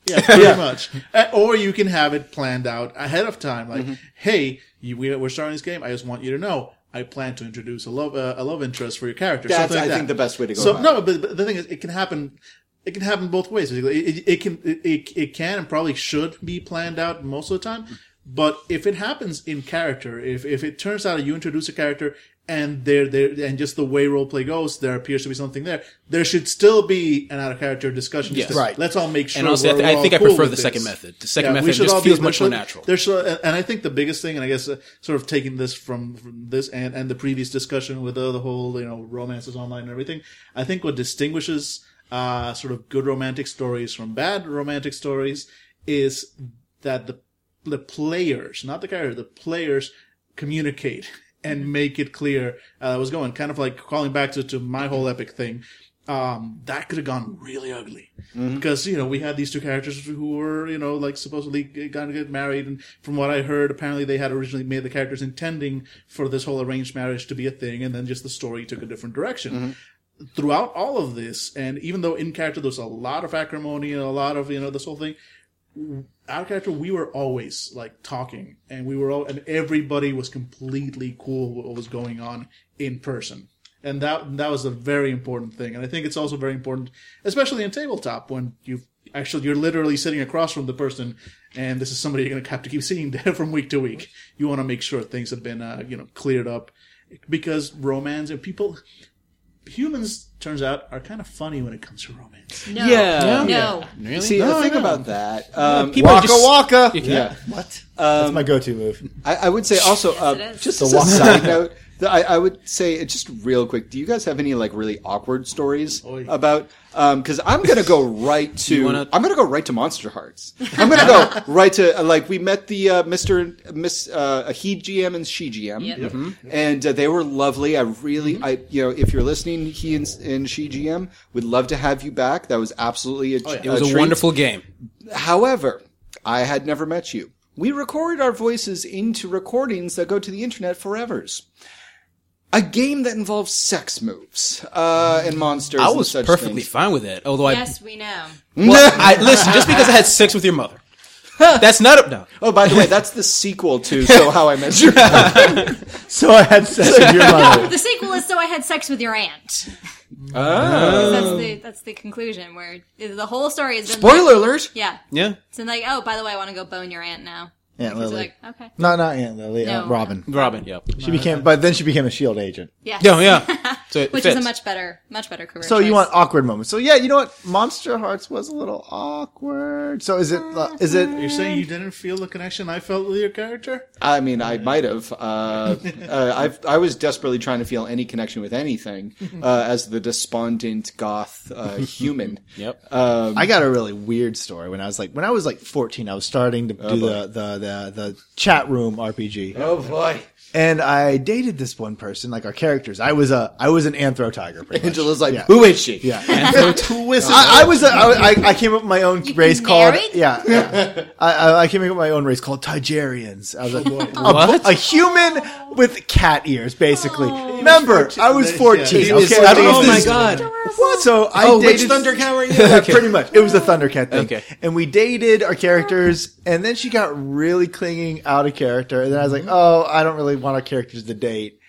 Yeah, [laughs] pretty much. Uh, or you can have it planned out ahead of time. Like, hey, you, we're starting this game. I just want you to know I plan to introduce a love uh, a love interest for your character. That's, like I that. think, the best way to go. So no, but, but the thing is, it can happen. It can happen both ways. It, it, it can it, it, can and probably should be planned out most of the time. But if it happens in character, if if it turns out that you introduce a character and there there and just the way role play goes, there appears to be something there. There should still be an out of character discussion. Yes. To- Right. Let's all make sure. And honestly, I, th- I think I cool prefer the this. second method. The second Yeah, method just feels much more natural. There should, and I think the biggest thing, and I guess uh, sort of taking this from, from this and, and the previous discussion with uh, the whole, you know, romances online and everything, I think what distinguishes uh, sort of good romantic stories from bad romantic stories is that the the players, not the character, the players communicate and make it clear uh, I was going kind of like calling back to, to my whole epic thing. Um, that could have gone really ugly. Because you know we had these two characters who were you know like supposedly going to get married, and from what I heard, apparently they had originally made the characters intending for this whole arranged marriage to be a thing, and then just the story took a different direction. Throughout all of this, and even though in character there's a lot of acrimony and a lot of you know this whole thing, out of character we were always like talking, and we were all, and everybody was completely cool with what was going on in person, and that that was a very important thing, and I think it's also very important, especially in tabletop when you actually you're literally sitting across from the person, and this is somebody you're going to have to keep seeing [laughs] there from week to week. You want to make sure things have been uh, you know cleared up because romance and people humans turns out are kind of funny when it comes to romance. No. Yeah. No. Really? See, No, the thing know. about that, um, People Waka just- waka. yeah, What? That's my go-to move. I, I would say also, uh, it is. just as a side note, the, I, I would say uh, just real quick. Do you guys have any like really awkward stories Oh, yeah. about? Because I'm gonna go right [laughs] to. wanna- I'm gonna go right to Monster Hearts. I'm gonna go [laughs] right to uh, like we met the uh, Mister and Miss uh, a he GM and she GM, Yep. Mm-hmm. and uh, they were lovely. I really, I you know, if you're listening, he and, and she GM would love to have you back. That was absolutely a, Oh, It was a treat. wonderful game. However, I had never met you. We record our voices into recordings that go to the internet forevers. A game that involves sex moves uh, and monsters. I and was such perfectly things. fine with that. Although I Yes, we know. Well, I listen, just because I had sex with your mother, that's not a no. Oh, by the way, that's the sequel to So How I Met Your [laughs] Mother. [laughs] So I had sex with your mother. The sequel is so I had sex with your aunt. Oh. That's the that's the conclusion where the whole story is. been Spoiler like, alert! Yeah. Yeah, It's like, oh, by the way, I want to go bone your aunt now. Aunt Lily. like, okay. No, not Aunt Lily. Uh, no. Aunt Robin. Robin. Yeah. She became, but then she became a Shield agent. Yeah. Oh, yeah, yeah. [laughs] So it Which fits. is a much better, much better career. So you want awkward moments. So yeah, you know what? Monster Hearts was a little awkward. So is it? Uh, is it? You're saying you didn't feel the connection I felt with your character? I mean, I might have. Uh, [laughs] uh, I've, I was desperately trying to feel any connection with anything [laughs] uh, as the despondent goth uh, human. [laughs] Yep. Um, I got a really weird story when I was like when I was like 14. I was starting to do boy. the, the the the chat room RPG. oh boy. And I dated this one person, like our characters. I was a, I was an anthro tiger. pretty much. Angela's like, Yeah. who is she? Yeah. [laughs] Who [laughs] is? I, I was, a, I, I I came up with my own You race called, married? yeah, yeah. [laughs] I, I, I came up with my own race called Tigerians. I was like, a, What? a human with cat ears, basically. Oh. Remember, I was Yeah, 14. was okay? I 14. Oh this- my God. What? So I Oh, dated which Thundercat were you? yeah, pretty much. It was a Thundercat thing. Okay. And we dated our characters, and then she got really clinging out of character. And then I was like, oh, I don't really want our characters to date.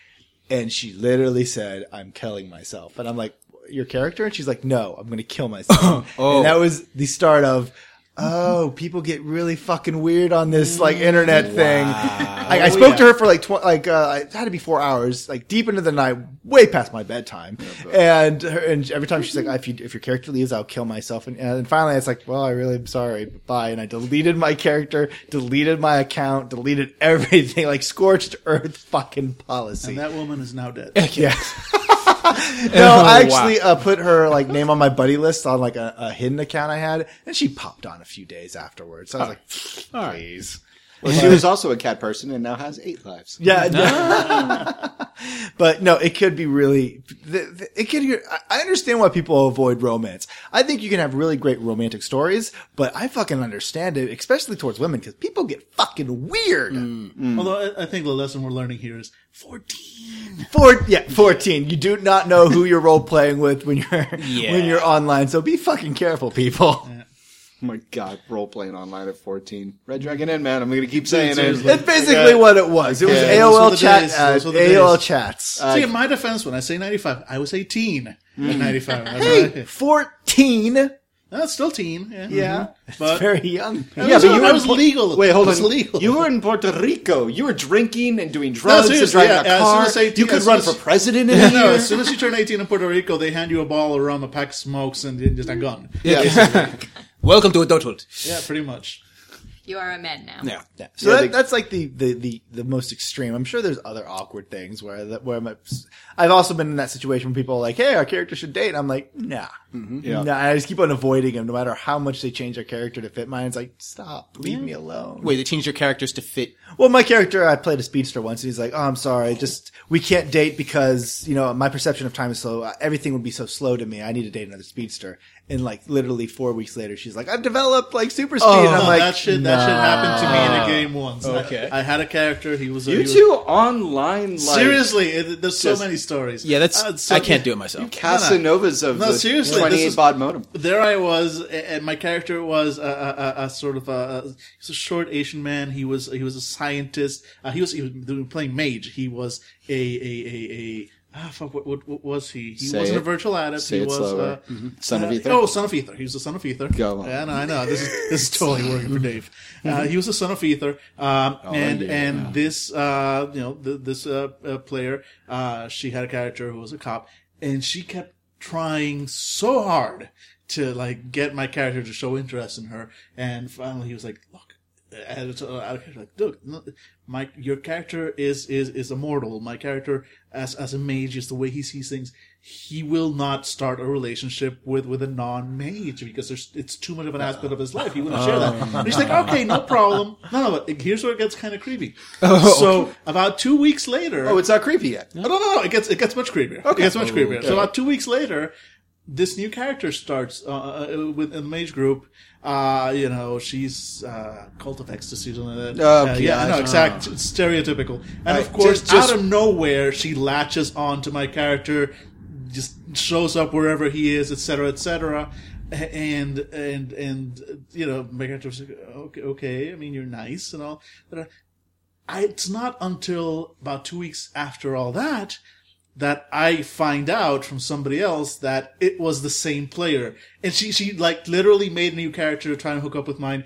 And she literally said, I'm killing myself. And I'm like, your character? And she's like, no, I'm going to kill myself. [laughs] Oh. And that was the start of, oh, people get really fucking weird on this like internet thing. I, I spoke to her for like tw- like uh, it had to be four hours, like deep into the night, way past my bedtime. and her, and every time she's like, if you if your character leaves, I'll kill myself. And, and finally, it's like, well, I really am sorry, bye. And I deleted my character, deleted my account, deleted [laughs] everything, like scorched earth fucking policy. And that woman is now dead. [laughs] Yeah. [laughs] no, [laughs] I actually uh, put her like name on my buddy list on like a, a hidden account I had, and she popped on a few days afterwards. So I was like, please. Well, she was also a cat person and now has eight lives. Yeah, [laughs] but no, it could be really. The, the, it could. I- I understand why people avoid romance. I think you can have really great romantic stories, but I fucking understand it, especially towards women, because people get fucking weird. Mm, mm. Although I, I think the lesson we're learning here is 14. Four, yeah, fourteen. You do not know who you're role playing with when you're [laughs] Yeah. when you're online, so be fucking careful, people. My god, role playing online at 14. Red Dragon Inn, man. I'm going to keep saying it. seriously. That's basically what it was. It was Yeah, AOL the chat, days. uh, Those were the uh, AOL days. chats. Uh, See, in my defense, when I say 95, I was 18 in mm. 95. Hey, 14. That's still teen. Yeah. Yeah. Mm-hmm. But Very young. I Yeah, was, but you I were was Po- legal. Wait, hold I was on. legal. You were in Puerto Rico. You were drinking and doing drugs and driving yeah, a as soon car. as 18 you could run soon for president in a no, as soon as you turn 18 in Puerto Rico, they hand you a ball of rum, a pack of smokes, and just a gun. yeah. [laughs] Welcome to adulthood. Yeah, pretty much. You are a man now. Yeah. Yeah. So Yeah, that, they- that's like the, the, the, the most extreme. I'm sure there's other awkward things where that where I'm, I've also been in that situation where people are like, "Hey, our character should date." And I'm like, "Nah, mm-hmm. Yeah. nah." I just keep on avoiding them, no matter how much they change their character to fit mine. It's like, stop, leave me alone. Wait, they changed your characters to fit. Well, my character, I played a speedster once, and he's like, "Oh, I'm sorry, just we can't date because you know my perception of time is slow. Uh, everything would be so slow to me. I need to date another speedster." And like literally four weeks later, she's like, "I've developed like super speed." and I'm No, like, that shit, that shit happened to me in a game once. Okay. I, had a character. He was a, You he was- two online, like Seriously, it, there's so Just- many stories. Yeah, that's. Uh, so- I can't do it myself. Casanovas of No, the seriously, this 28 is- baud modem. there I was, and my character was a, a, a, a sort of a, he a short Asian man. He was he was a scientist. Uh, he was he was playing mage. He was a a a, a ah, fuck, what, what, what was he? He Say wasn't it. a virtual adept. Say he it was slower. Uh, Son of uh, Ether. Oh, son of ether. He was the son of ether. Go on. Yeah, no, I know. This is this is totally working for Dave. Uh, he was the son of ether, um, and Oh, yeah. and this uh, you know th- this uh, uh, player, uh, she had a character who was a cop, and she kept trying so hard to like get my character to show interest in her, and finally he was like, "Look." And it's, uh, like, look, no, my your character is is is immortal. My character, as as a mage, is the way he sees things. He will not start a relationship with with a non mage because there's it's too much of an aspect of his life. He wouldn't share that. And he's like, okay, no problem. No, no, but here's where it gets kind of creepy. [laughs] so about two weeks later, Oh, it's not creepy yet. Oh, no, no, no. It gets it gets much creepier. It gets much creepier. So about two weeks later, this new character starts uh, uh, with in the mage group. Uh, you know, she's uh, cult of ecstasy, something like that. Oh, uh, yeah, no, exact, stereotypical. And of course, just- just- out of nowhere, she latches on to my character, just shows up wherever he is, etc., etc. And and and you know, my character was like, okay, okay. I mean, you're nice and all, but. I, it's not until about two weeks after all that that I find out from somebody else that it was the same player. And she, she like literally made a new character to try and hook up with mine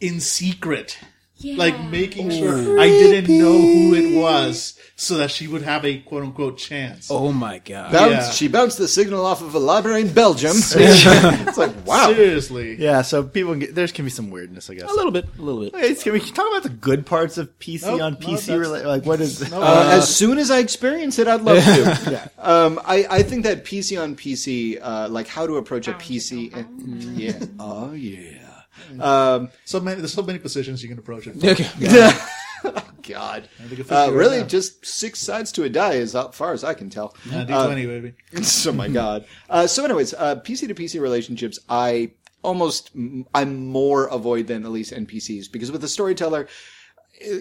in secret. Like making sure I didn't know who it was so that she would have a quote unquote chance. Oh my god. Bounced, Yeah. She bounced the signal off of a library in Belgium. [laughs] [laughs] it's like, wow. Seriously. Yeah, so people can get, there can be some weirdness, I guess. A little bit. A little bit. Hey, can we talk about the good parts of PC Nope, on PC? that's- rela- like, what is? No, Uh, as soon as I experience it, I'd love to. [laughs] yeah. Um, I, I think that PC on PC, uh, like how to approach a PC. and- yeah. Oh, yeah. Um, so many, there's so many positions you can approach it. Okay. God. Uh, really, just six sides to a die, as far as I can tell. Uh, D20, baby. [laughs] oh my god. Uh, so, anyways, uh, PC to PC relationships, I almost, I'm more avoid than at least NPCs because with a storyteller,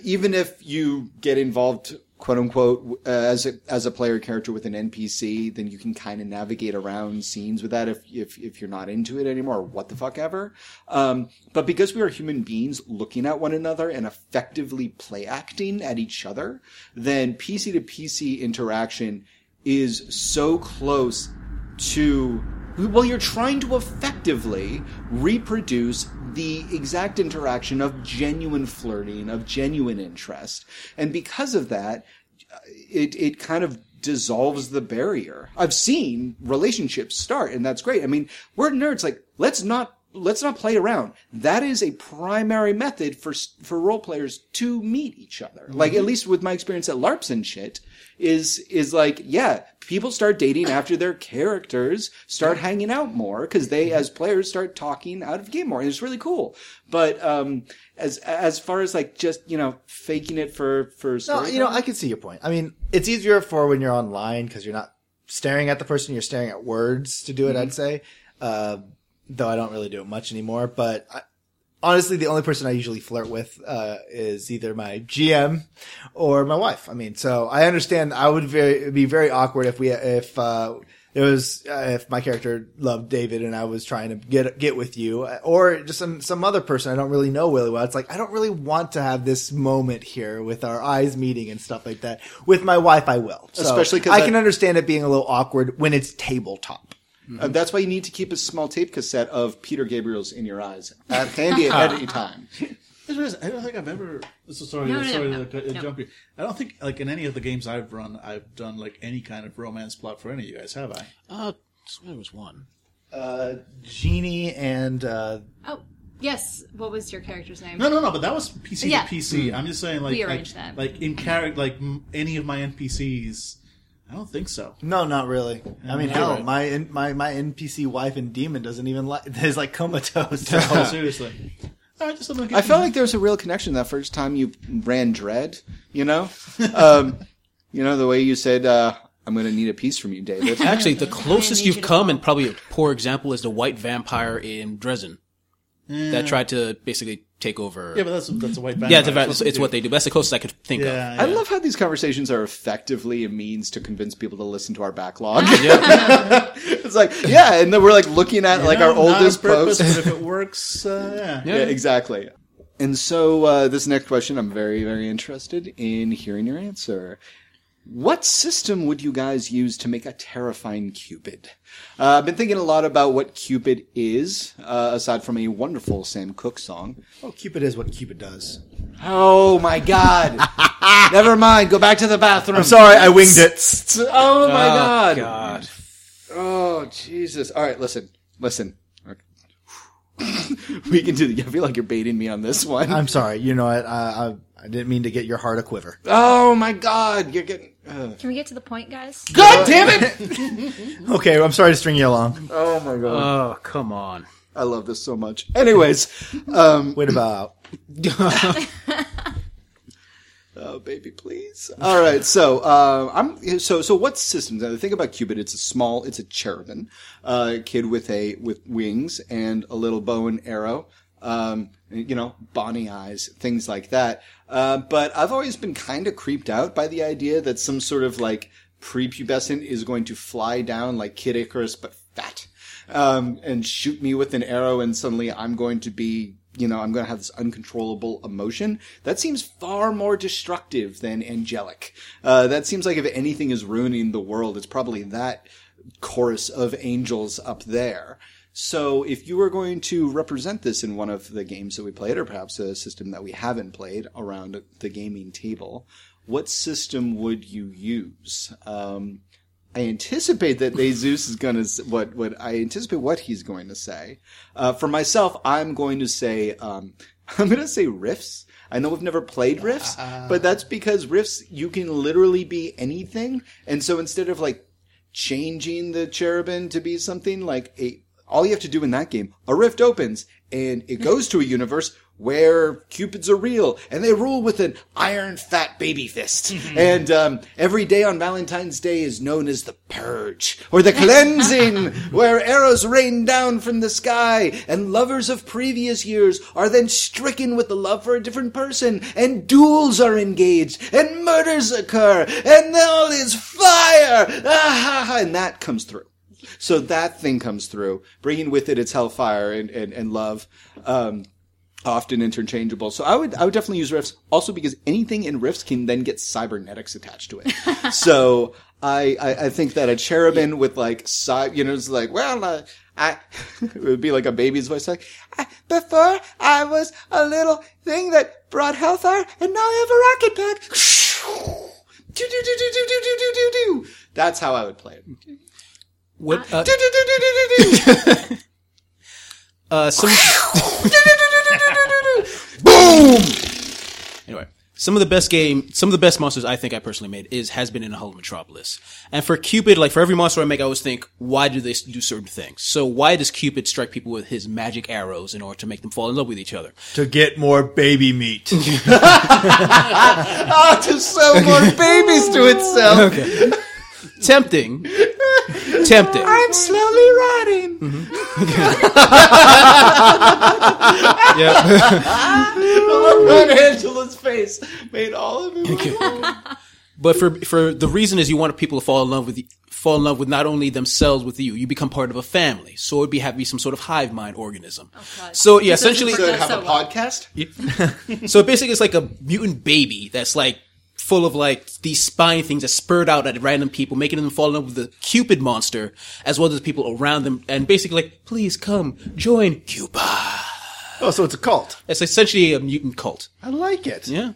even if you get involved, quote unquote, uh, as a, as a player character with an NPC, then you can kind of navigate around scenes with that if, if, if you're not into it anymore or what the fuck ever. Um, but because we are human beings looking at one another and effectively play acting at each other, then PC to PC interaction is so close to well you're trying to effectively reproduce the exact interaction of genuine flirting of genuine interest. And because of that uh, it it kind of dissolves the barrier. I've seen relationships start and that's great. I mean we're nerds. Like let's not let's not play around. That is a primary method for for role players to meet each other. Like at least with my experience at LARPs and shit, is is like yeah, people start dating after their characters start hanging out more because they as players start talking out of game more, and it's really cool. But um, as as far as like just you know faking it for for No, you know, I can see your point. I mean, it's easier for when you're online because you're not staring at the person; you're staring at words to do it. I'd say, uh, though I don't really do it much anymore. But I, honestly, the only person I usually flirt with uh, is either my GM or my wife. I mean, so I understand. I would very be very awkward if we if uh, it was uh, if my character loved David and I was trying to get get with you, or just some some other person I don't really know really well. It's like I don't really want to have this moment here with our eyes meeting and stuff like that. With my wife, I will, So Especially 'cause I I- can understand it being a little awkward when it's tabletop. Uh, that's why you need to keep a small tape cassette of Peter Gabriel's "In Your Eyes" at [laughs] handy at any time. I don't think I've ever. So sorry, No, no, sorry no, to no, no. jump you. I don't think like in any of the games I've run, I've done like any kind of romance plot for any of you guys, have I? Uh, I there was one. Uh, Genie and uh, Oh, yes. What was your character's name? No, no, no. But that was PC Yeah. to PC. I'm just saying, like, We like, arranged that. like in character, like m- any of my NPCs. I don't think so. no, not really. I mean, hell, right. my my my NPC wife and demon doesn't even like is [laughs] like comatose. Oh, [laughs] seriously. I just don't I felt like there was a real connection that first time you ran Dread. You know, um, [laughs] you know the way you said, uh, "I'm going to need a piece from you, David." Actually, the closest you've come, and probably a poor example, is the white vampire in Dresden that tried to basically take over. Yeah, but that's that's a white vampire. yeah, it's, a, it's, it's what they do. That's the closest I could think Yeah, of. I love how these conversations are effectively a means to convince people to listen to our backlog. [laughs] Yeah. [laughs] it's like, yeah, and then we're like looking at like our No, not on oldest purpose, post. but if it works, uh, yeah. [laughs] Yeah, exactly. And so uh, this next question, I'm very, very interested in hearing your answer. What system would you guys use to make a terrifying Cupid? Uh, I've been thinking a lot about what Cupid is, uh, aside from a wonderful Sam Cooke song. oh, Cupid is what Cupid does. Oh my God! [laughs] Never mind. Go back to the bathroom. I'm sorry, I winged it. Oh my Oh, God! God. Oh Jesus! All right, listen, listen. [laughs] we can do. The, I feel like you're baiting me on this one. I'm sorry. You know, I, I I didn't mean to get your heart a quiver. Oh my God! You're getting. Can we get to the point, guys? God damn it! [laughs] Okay, I'm sorry to string you along. Oh my God! Oh, come on. I love this so much. Anyways, um, Wait about. [laughs] oh baby, please. All right, so uh, I'm so so. What systems? Now, the thing about Cupid, it's a small, it's a cherubim, uh, kid with a with wings and a little bow and arrow. Um, you know, bonny eyes, things like that. Uh, but I've always been kind of creeped out by the idea that some sort of like prepubescent is going to fly down like Kid Icarus, but fat, um, and shoot me with an arrow, and suddenly I'm going to be, you know, I'm going to have this uncontrollable emotion. That seems far more destructive than angelic. Uh, that seems like if anything is ruining the world, it's probably that chorus of angels up there. So if you were going to represent this in one of the games that we played, or perhaps a system that we haven't played around the gaming table, what system would you use? Um, I anticipate that Jesus is going to what what I anticipate what he's going to say. Uh, for myself, I'm going to say um, [laughs] I'm going to say Rifts. I know we've never played Rifts, but that's because Rifts you can literally be anything, and so instead of like changing the cherubim to be something like a all you have to do in that game a rift opens and it goes to a universe where cupids are real and they rule with an iron fat baby fist. And um, every day on valentine's day is known as the purge or the cleansing [laughs] where arrows rain down from the sky and lovers of previous years are then stricken with the love for a different person and duels are engaged and murders occur and all is fire! Ah, and that comes through so that thing comes through, bringing with it its hellfire and, and, and love, um, often interchangeable. So I would I would definitely use Rifts. Also because anything in Rifts can then get cybernetics attached to it. [laughs] so I, I I think that a cherubim with like cy, you know, it's like well. Uh, I, [laughs] it would be like a baby's voice, like, I- Before, I was a little thing that brought hellfire, and now I have a rocket pack. [laughs] do do do do do do do do do. That's how I would play it. What, uh, Do do do do do do do. uh, some, [laughs] Boom! Anyway, some of the best game, some of the best monsters I think I personally made is has been in Unhallowed Metropolis. And for Cupid, like for every monster I make, I always think, why do they do certain things? So why does Cupid strike people with his magic arrows in order to make them fall in love with each other? To get more baby meat. [laughs] [laughs] Ah, to sew more babies to itself. Okay. Tempting, tempting. I'm slowly rotting. Mm-hmm. [laughs] Yeah. [laughs] Look on Angela's face made all of it. But for for the reason is you want people to fall in love with you, fall in love with not only themselves with you, you become part of a family. So it'd be have be some sort of hive mind organism. Oh, God. So yeah, This essentially, work Could have so a well. podcast. [laughs] so basically it's like a mutant baby that's like full of like these spine things that spurred out at random people, making them fall in love with the Cupid monster, as well as the people around them, and basically like, please come, join Cuba. Oh, so it's a cult. It's essentially a mutant cult. I like it. Yeah.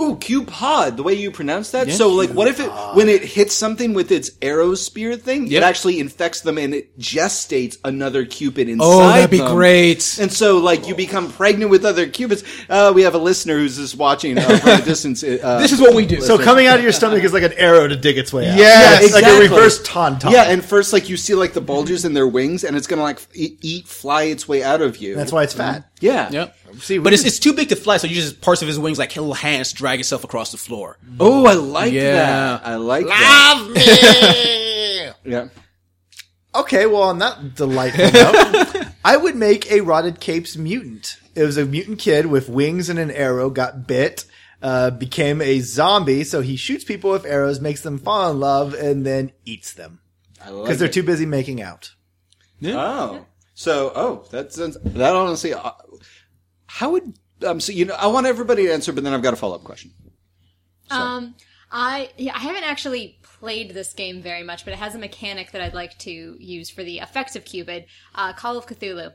Ooh, Cupid, the way you pronounce that. So, like, what if it, when it hits something with its arrow spear thing, Yep. it actually infects them and it gestates another Cupid inside Oh, that'd be them. great. And so, like, you become pregnant with other Cupids. Uh, we have a listener who's just watching uh, from a distance. Uh, [laughs] This is what we do. So coming out of your stomach is like an arrow to dig its way out. Yeah, It's like a reverse tauntaun. yeah, and first, like, you see, like, the bulges in their wings, and it's gonna, like, eat, eat fly its way out of you. That's why it's fat. Yeah. Yep. See, but it's, it's too big to fly, so you just parts of his wings like little hands drag itself across the floor. Oh, I like Yeah. that. I like that. me. [laughs] Yeah. Okay, well, on that delightful note, [laughs] I would make a Rotted Capes mutant. It was a mutant kid with wings and an arrow, got bit, uh, became a zombie, so he shoots people with arrows, makes them fall in love, and then eats them. I like Because they're it. too busy making out. Oh, so oh, that sounds that honestly. Uh, how would um? So you know, I want everybody to answer, but then I've got a follow up question. Um, I yeah, I haven't actually played this game very much, but it has a mechanic that I'd like to use for the effects of Cupid. Uh, Call of Cthulhu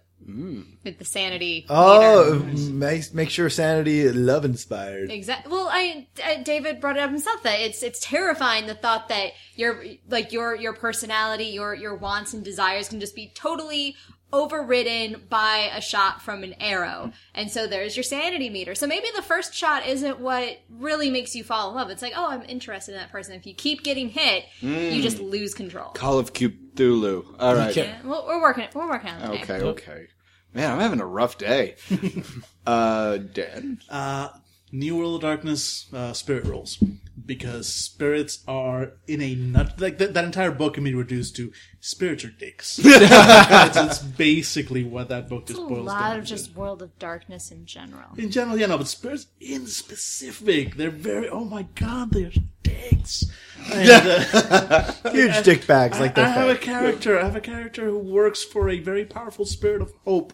with the sanity. Oh, make, make sure sanity love inspired. Exactly. Well, I, uh, David brought it up himself that it's it's terrifying the thought that your like your your personality, your your wants and desires can just be totally overridden by a shot from an arrow. And so there's your sanity meter. So maybe the first shot isn't what really makes you fall in love. It's like, oh, I'm interested in that person. If you keep getting hit, you just lose control. Call of Cthulhu. All right. Okay. Yeah, well, we're working. it. We're working on it. Okay. Okay. Man, I'm having a rough day. [laughs] uh, Dan. Uh, New World of Darkness uh, spirit rolls because spirits are in a nut. Like that, that entire book can be reduced to spirits are dicks. [laughs] That's it's basically what that book just A boils lot of just World of Darkness in general. In general, yeah, no, but spirits in specific, they're very. Oh my god, they're dicks. And, uh, [laughs] Huge dick bags like I they're have a character. I have a character who works for a very powerful spirit of hope.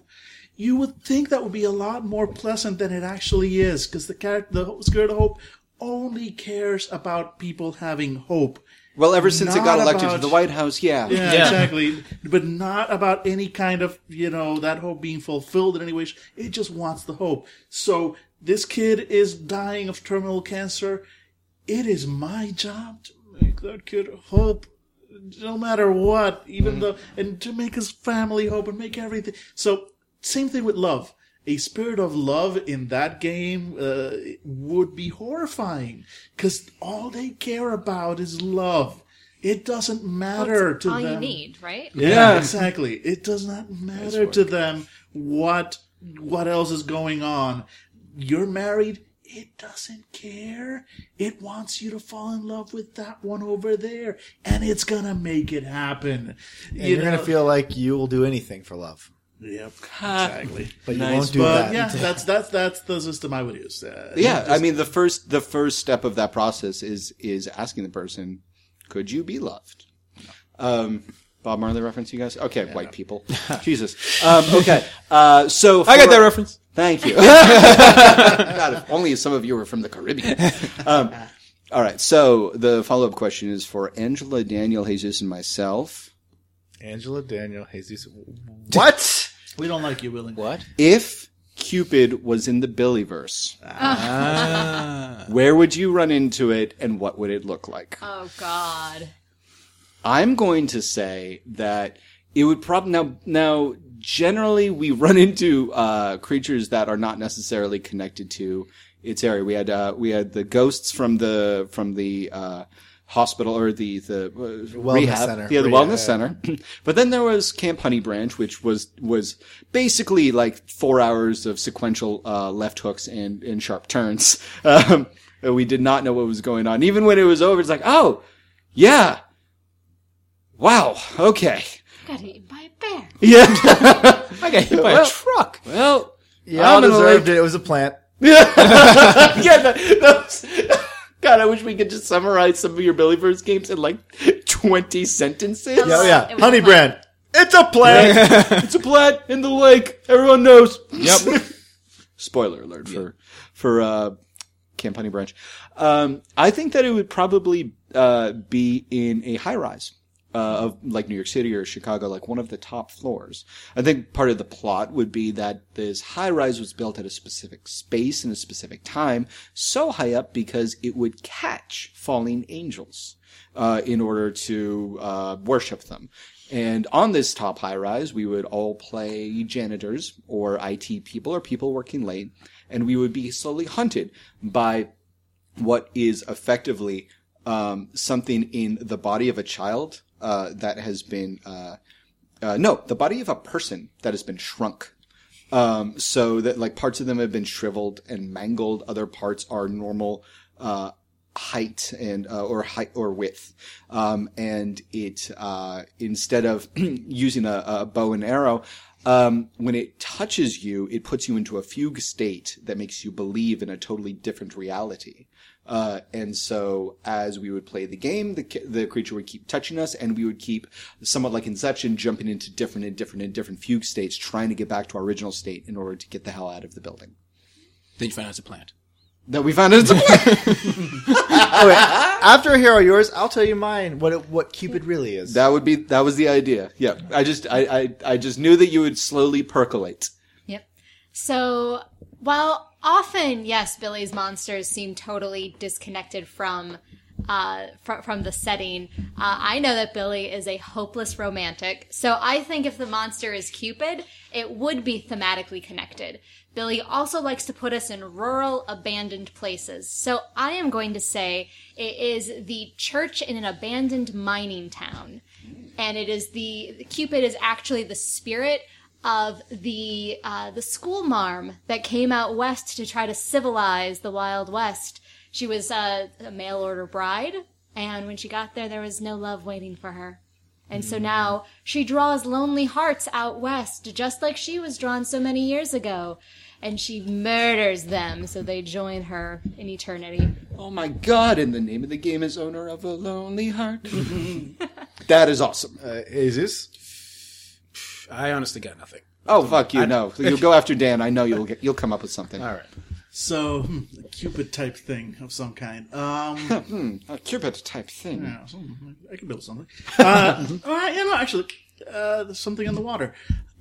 You would think that would be a lot more pleasant than it actually is, because the character, the spirit of hope, only cares about people having hope. Well, ever since it got Not elected to the White House, yeah. Yeah, Yeah. exactly. But not about any kind of, you know, that hope being fulfilled in any way. It just wants the hope. So this kid is dying of terminal cancer. It is my job to make that kid hope. No matter what, even though, and to make his family hope and make everything. So, same thing with love. A spirit of love in that game uh, would be horrifying because all they care about is love. It doesn't matter That's to all them. you need, right? Yeah, exactly. It does not matter to them what what else is going on. You're married. It doesn't care. It wants you to fall in love with that one over there, and it's gonna make it happen. And you're gonna feel like you will do anything for love. Yep, exactly. But you Nice, won't do But that. yeah, [laughs] that's that's that's the system I would use. Uh, Yeah, I mean the first the first step of that process is is asking the person, could you be loved? Um, Bob Marley reference, you guys? Okay, white people. Jesus. Um, okay, uh, so I got that reference. Thank you. [laughs] God, if only some of you were from the Caribbean. [laughs] Um, all right, so the follow up question is for Angela, Daniel, Jesus, and myself. Angela, Daniel, Jesus. What? we don't like you, Willing. What? If Cupid was in the Billyverse, [laughs] where would you run into it, and what would it look like? Oh God. I'm going to say that it would probably now now generally we run into uh, creatures that are not necessarily connected to its area. We had uh, we had the ghosts from the from the uh, hospital or the the uh, Wellness rehab, center. yeah, the Rehab, wellness center. [clears throat] but then there was Camp Honey Branch, which was was basically like four hours of sequential uh, left hooks and and sharp turns. [laughs] Um, we did not know what was going on. Even when it was over, it's like, oh, yeah. Wow. Okay. Got eaten by a bear. Yeah. [laughs] I got hit by Well- a truck. well, Yeah, I'm I gonna deserved like- it. It was a plant. yeah. [laughs] [laughs] That, that God, I wish we could just summarize some of your Billyverse games in like twenty sentences. Oh yeah, It was honey a brand. It's a plant. it's a plant in the lake. Everyone knows. Yep. Spoiler alert for for uh, Camp Honey Branch. Um, I think that it would probably uh, be in a high rise. Uh, of like New York City or Chicago, like one of the top floors. I think part of the plot would be that this high rise was built at a specific space in a specific time, so high up because it would catch falling angels uh, in order to uh, worship them. And on this top high rise, we would all play janitors or IT people or people working late, and we would be slowly hunted by what is effectively um, something in the body of a child uh, that has been uh, uh, no, the body of a person that has been shrunk. Um, so that like parts of them have been shriveled and mangled. Other parts are normal uh, height and uh, or height or width. Um, and it uh, instead of [clears throat] using a, a bow and arrow. Um, when it touches you, it puts you into a fugue state that makes you believe in a totally different reality. Uh, and so as we would play the game, the, the creature would keep touching us and we would keep somewhat like Inception jumping into different and different and different fugue states, trying to get back to our original state in order to get the hell out of the building. Then you find out it's a plant. That we found out it's a plant [laughs] After I hear all yours, I'll tell you mine. What it, what Cupid really is. That would be, that was the idea. Yeah. I just, I, I, I just knew that you would slowly percolate. Yep. So, while often, yes, Billy's monsters seem totally disconnected from uh, from, from the setting, uh, I know that Billy is a hopeless romantic. So I think if the monster is Cupid, it would be thematically connected. Billy also likes to put us in rural, abandoned places. So I am going to say it is the church in an abandoned mining town. And it is the, Cupid is actually the spirit of the uh, the school marm that came out west to try to civilize the Wild West. She was uh, a mail order bride, and when she got there, there was no love waiting for her. And so now she draws lonely hearts out west, just like she was drawn so many years ago. And she murders them so they join her in eternity. Oh my god, and the name of the game is Owner of a Lonely Heart. [laughs] that is awesome. uh, is this? I honestly got nothing. Oh fuck you! No, you'll go after Dan. I know you'll get. You'll come up with something. All right. So, hmm, a Cupid type thing of some kind. Um, [laughs] A Cupid type thing. yeah, some- I can build something. Uh, [laughs] all right, yeah, no, actually, uh, there's something in the water.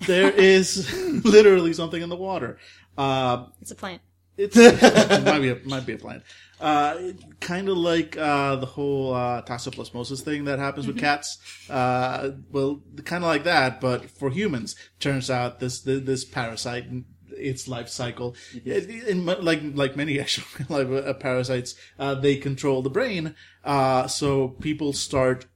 There is [laughs] literally something in the water. Uh, It's a plant. It's [laughs] it might be a, might be a plant. Uh, kind of like uh, the whole uh, toxoplasmosis thing that happens with cats. Uh, well, kind of like that, but for humans. Turns out this this, this parasite, its life cycle, it, in, like like many [laughs] actual like, uh, parasites, uh, they control the brain. Uh, so people start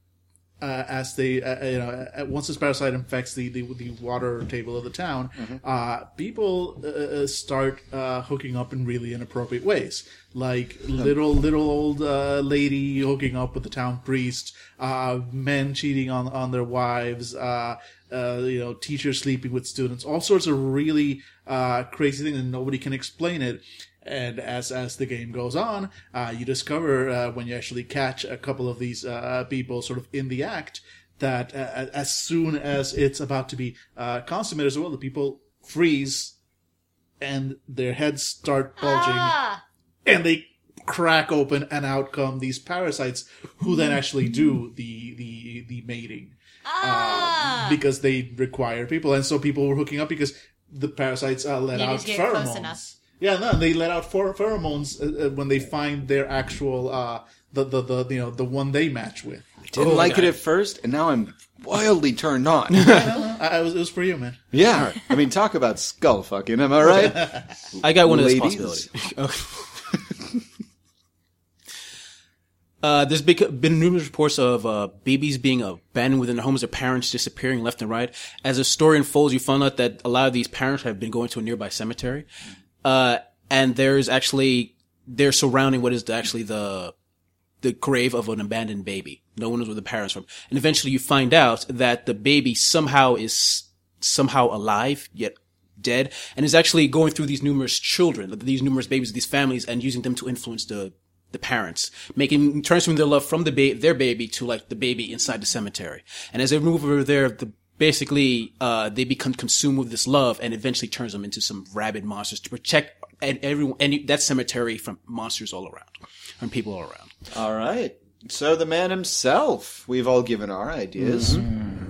uh, as they, uh, you know, uh, once this parasite infects the, the, the water table of the town, uh, people uh, uh, start uh, hooking up in really inappropriate ways, like little little old uh, lady hooking up with the town priest, uh, men cheating on on their wives, uh, uh, you know, teachers sleeping with students, all sorts of really uh, crazy things, and nobody can explain it. And as as the game goes on, uh, you discover uh, when you actually catch a couple of these uh, people sort of in the act that uh, as soon as it's about to be uh, consummated as well, the people freeze and their heads start bulging Ah! and they crack open and out come these parasites who then actually do the the the mating Ah! because they require people and so people were hooking up because the parasites uh, let Needed out pheromones. Yeah no they let out pher- pheromones uh, uh, when they find their actual uh the, the the you know the one they match with I Didn't like it at first, and now I'm wildly turned on. [laughs] I, I was it was for you man yeah, I mean, talk about skull fucking. Am I right? [laughs] I got one of those Ladies. possibilities. [laughs] Uh, there's been, been numerous reports of uh, babies being abandoned within their homes, their parents disappearing left and right. As the story unfolds, you find out that a lot of these parents have been going to a nearby cemetery, uh, and there's actually they're surrounding what is actually the the grave of an abandoned baby. No one knows where the parents from, and eventually you find out that the baby somehow is somehow alive yet dead, and is actually going through these numerous children, these numerous babies, these families, and using them to influence the the parents, making transferring their love from the ba- their baby to like the baby inside the cemetery. And as they move over there, the basically uh they become consumed with this love and eventually turns them into some rabid monsters to protect and everyone and that cemetery from monsters all around and people all around. All right. So the man himself. We've all given our ideas.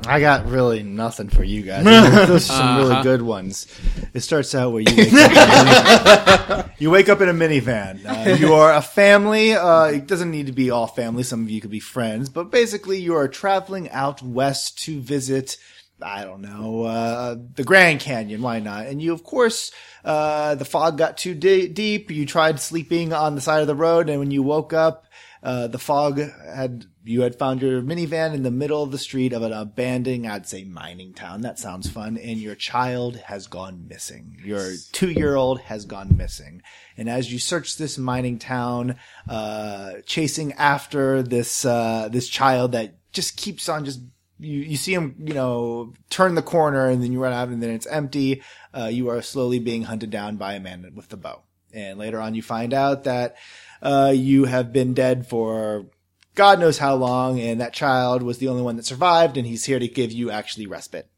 I got really nothing for you guys. [laughs] Those are some really good ones. It starts out where you wake up, in a, [laughs] you wake up in a minivan. Uh, you are a family. Uh, it doesn't need to be all family. Some of you could be friends, but basically you are traveling out west to visit. I don't know, uh, the Grand Canyon. Why not? And you, of course, uh, the fog got too de- deep. You tried sleeping on the side of the road, and when you woke up, uh, the fog had you had found your minivan in the middle of the street of an abandoned, I'd say, mining town. That sounds fun. And your child has gone missing. Your two-year-old has gone missing. And as you search this mining town, uh, chasing after this uh, this child that just keeps on just you, you see him, you know, turn the corner and then you run out and then it's empty. Uh, you are slowly being hunted down by a man with the bow. And later on you find out that, uh, you have been dead for God knows how long and that child was the only one that survived and he's here to give you actually respite.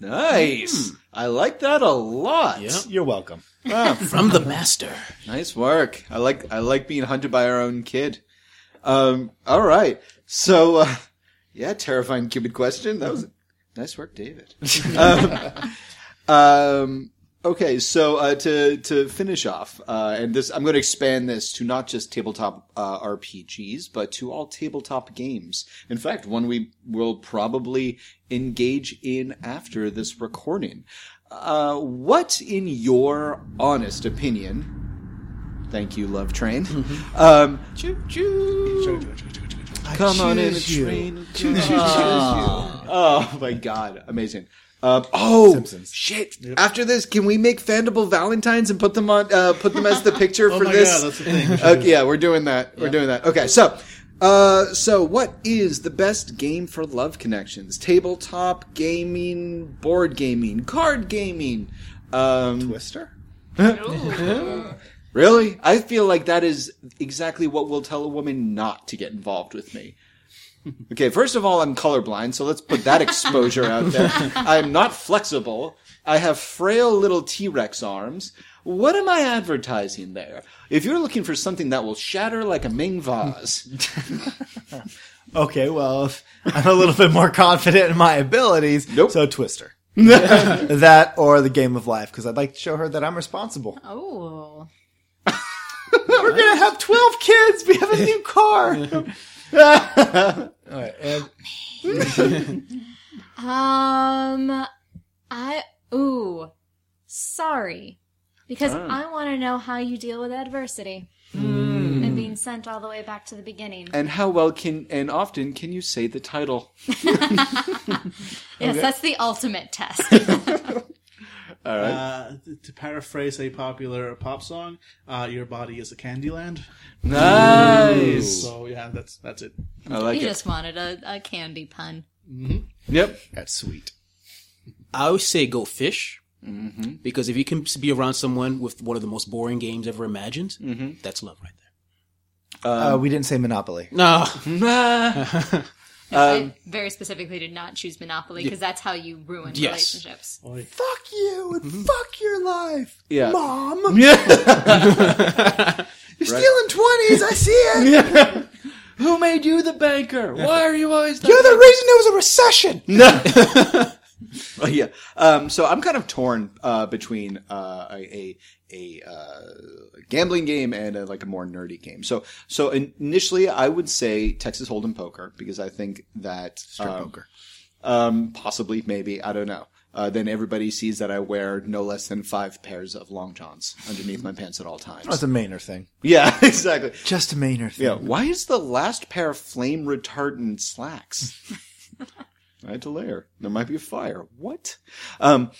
Nice. I like that a lot. Yep. You're welcome. [laughs] From the master. Nice work. I like I like being hunted by our own kid. Um. All right. So, uh, yeah, terrifying cupid question. That was [laughs] nice work, David. [laughs] um, um, okay. So uh, to to finish off, uh, and this I'm going to expand this to not just tabletop uh, RPGs, but to all tabletop games. In fact, one we will probably engage in after this recording. Uh, what, in your honest opinion, thank you, Love Train. Um, choo choo. Come on in a choose you. train. [laughs] Oh. [laughs] oh my god, amazing. Um, oh Simpsons. shit! After this, can we make Fandible Valentines and put them on? Uh, put them as the picture [laughs] Oh for my this. god, that's the thing. Okay, yeah, we're doing that. We're doing that. Okay, so, uh, so what is the best game for love connections? Tabletop gaming, board gaming, card gaming. Um, Twister? Really? I feel like that is exactly what will tell a woman not to get involved with me. [laughs] Okay, first of all, I'm colorblind, so let's put that exposure out there. [laughs] I'm not flexible. I have frail little T-Rex arms. What am I advertising there? If you're looking for something that will shatter like a Ming vase, [laughs] Okay, well, if I'm a little bit more confident in my abilities. Nope. So Twister. that or the game of life, because I'd like to show her that I'm responsible. Oh. [laughs] We're gonna have 12 kids! We have a new car! [laughs] [laughs] Alright, and Um, I ooh, sorry, because I want to know how you deal with adversity and being sent all the way back to the beginning. and how well can and often can you say the title? Yes, that's the ultimate test. All right. Uh, to paraphrase a popular pop song, uh, "Your body is a candy land." nice. So yeah, that's that's it. I like you it. just wanted a, a candy pun. Yep. that's sweet. I always say go fish. Mm-hmm. Because if you can be around someone with one of the most boring games ever imagined, Mm-hmm. that's love right there. uh, we didn't say Monopoly. there. No. [laughs] [laughs] I um, very specifically did not choose Monopoly because that's how you ruin Yes. relationships. Fuck you and mm-hmm. fuck your life. Yeah. Mom! [laughs] Yeah. [laughs] You're stealing 20s, I see it! [laughs] Who made you the banker? Why are you always the You're the reason there was a recession! Oh, [laughs] yeah. Um, so I'm kind of torn uh, between uh, a a, a uh, gambling game and a, like a more nerdy game. So so initially I would say Texas Hold'em poker because I think that um, poker. Um, possibly, maybe I don't know. Uh, then everybody sees that I wear no less than five pairs of long johns underneath my pants at all times. That's a Maynard thing. yeah, [laughs] exactly. Just a Maynard thing. Yeah. Why is the last pair flame retardant slacks? [laughs] I had to layer. There might be a fire. What? Um,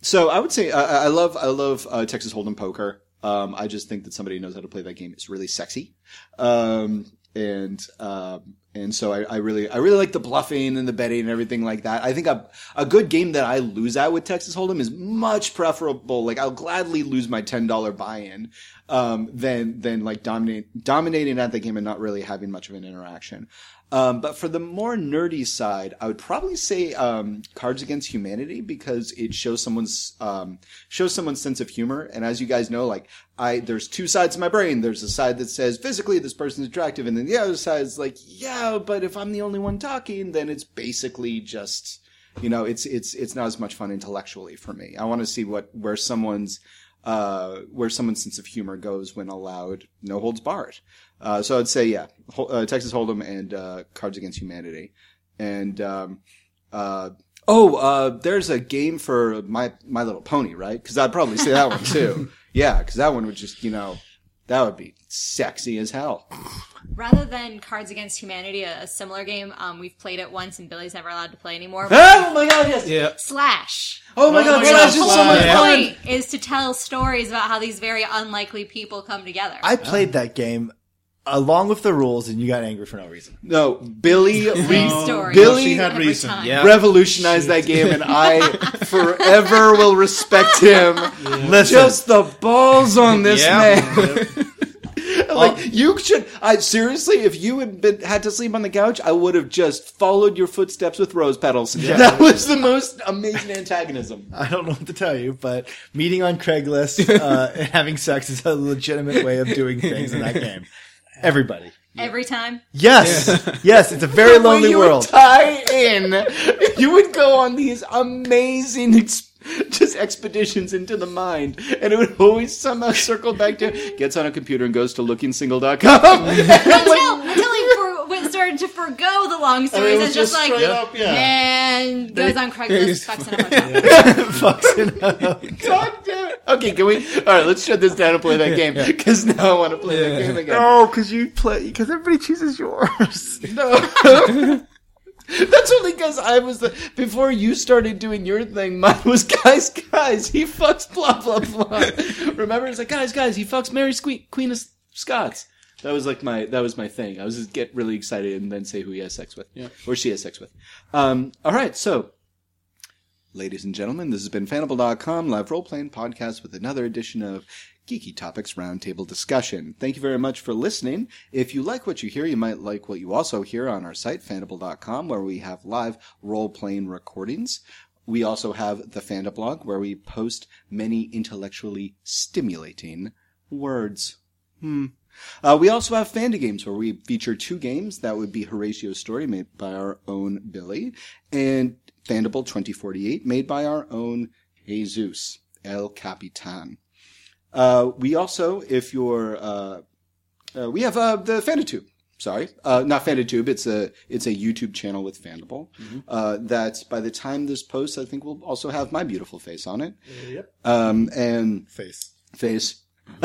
so I would say I, I love I love uh, Texas Hold'em poker. Um, I just think that somebody knows how to play that game is really sexy. Um, and um, and so I, I really I really like the bluffing and the betting and everything like that. I think a a good game that I lose at with Texas Hold'em is much preferable. Like I'll gladly lose my ten dollar buy in um, than than like dominate dominating at the game and not really having much of an interaction. Um, but for the more nerdy side, I would probably say um, Cards Against Humanity because it shows someone's um, shows someone's sense of humor. And as you guys know, like I, there's two sides of my brain. There's a side that says physically this person's attractive, and then the other side is like, yeah, but if I'm the only one talking, then it's basically just, you know, it's it's it's not as much fun intellectually for me. I want to see what where someone's uh, where someone's sense of humor goes when allowed no holds barred. Uh, so I'd say, yeah, Hol- uh, Texas Hold'em and uh, Cards Against Humanity. And um, uh, oh, uh, there's a game for my My Little Pony, right? Because I'd probably say that one too. [laughs] Yeah, because that one would just, you know, that would be sexy as hell. Rather than Cards Against Humanity, a, a similar game, um, we've played it once and Billy's never allowed to play anymore. Oh my god, yes! Yeah. Slash. Oh my god, Slash is so much The Slash. fun! point is to tell stories about how these very unlikely people come together. I played that game along with the rules, and you got angry for no reason. No, Billy [laughs] re- story. Billy she had every reason. time. Yeah. revolutionized that game, and I [laughs] forever will respect him. Listen, Just the balls on this Yeah. man. [laughs] like you should. I seriously, if you had been had to sleep on the couch, I would have just followed your footsteps with rose petals. That was the most amazing antagonism. I don't know what to tell you, but meeting on Craigslist uh, and having sex is a legitimate way of doing things in that game. Everybody. Every time. Yes, yes, it's a very [laughs] lonely you world. Would tie in. You would go on these amazing. Ex- just expeditions into the mind, and it would always somehow circle back to gets on a computer and goes to lookingsingle.com. [laughs] [laughs] Until, until he for, went, started to forego the long stories was and just, just like, straight up, yeah. and goes on Craigslist, fucks in a hotel. Fucks in a- God damn it. Okay, can we? All right, let's shut this down and play that game because now I want to play that game again. No, because you play because everybody chooses yours. [laughs] No. [laughs] That's only because I was the before you started doing your thing. Mine was [laughs] guys, guys. He fucks blah blah blah. Remember, it's like guys, guys. He fucks Mary Sque- Queen of Scots. That was like my that was my thing. I was just get really excited and then say who he has sex with, yeah, or she has sex with. Um, all right, so Ladies and gentlemen, this has been Fandible.com, live role playing podcast with another edition of Geeky Topics Roundtable Discussion. Thank you very much for listening. If you like what you hear, you might like what you also hear on our site, Fandible.com, where we have live role playing recordings. We also have the Fanda blog, where we post many intellectually stimulating words. Hmm. Uh, we also have Fanda Games, where we feature two games. That would be Horatio's Story, made by our own Billy, and Fandible 2048, made by our own Jesus, El Capitan. Uh, we also, if you're, uh, uh, we have uh, the FandaTube. Sorry, uh, not FandaTube. It's a it's a YouTube channel with Fandible. Uh, that by the time this posts, I think will also have my beautiful face on it. Yep. Um, and Face. face.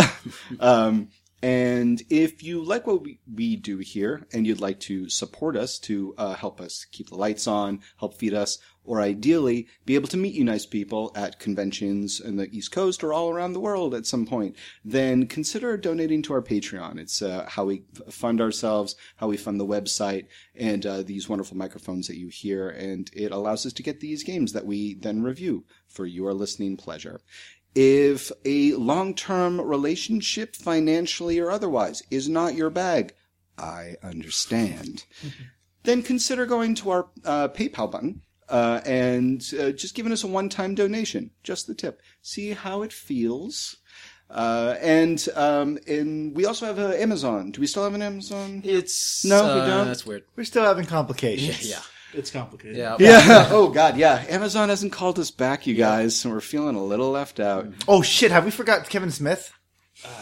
[laughs] um, and if you like what we, do here and you'd like to support us to uh, help us keep the lights on, help feed us, or ideally be able to meet you nice people at conventions in the East Coast or all around the world at some point, then consider donating to our Patreon. It's uh, how we fund ourselves, how we fund the website, and uh, these wonderful microphones that you hear, and it allows us to get these games that we then review for your listening pleasure. If a long-term relationship, financially or otherwise, is not your bag, I understand. then consider going to our uh, PayPal button uh, and uh, just giving us a one-time donation, just the tip. See how it feels. Uh, and um, and we also have uh, Amazon. Do we still have an Amazon? It's No, we uh, don't. That's weird. We're still having complications. Yeah, It's complicated. yeah, Yeah. [laughs] oh God. Yeah. Amazon hasn't called us back, you guys, so we're feeling a little left out. Oh shit! Have we forgot Kevin Smith?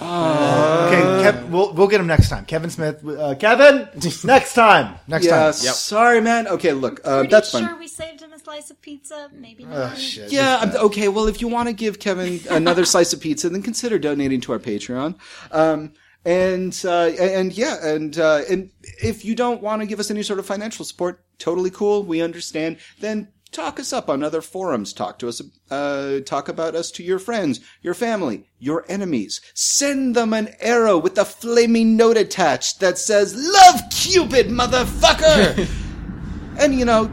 okay, Kev, we'll we'll get him next time. Kevin Smith. Uh, Kevin, [laughs] next time. Next Yeah. time. Sorry, man. Okay. Look. Uh, Pretty that's sure fine. we saved him a slice of pizza. Maybe not. Oh shit. Yeah, I'm- okay. Well, if you want to give Kevin another [laughs] slice of pizza, then consider donating to our Patreon. Um, and uh, and yeah, and uh, and if you don't want to give us any sort of financial support, totally cool. We understand. Then talk us up on other forums. Talk to us, uh, talk about us to your friends, your family, your enemies. Send them an arrow with a flaming note attached that says, Love Cupid, motherfucker! [laughs] and, you know,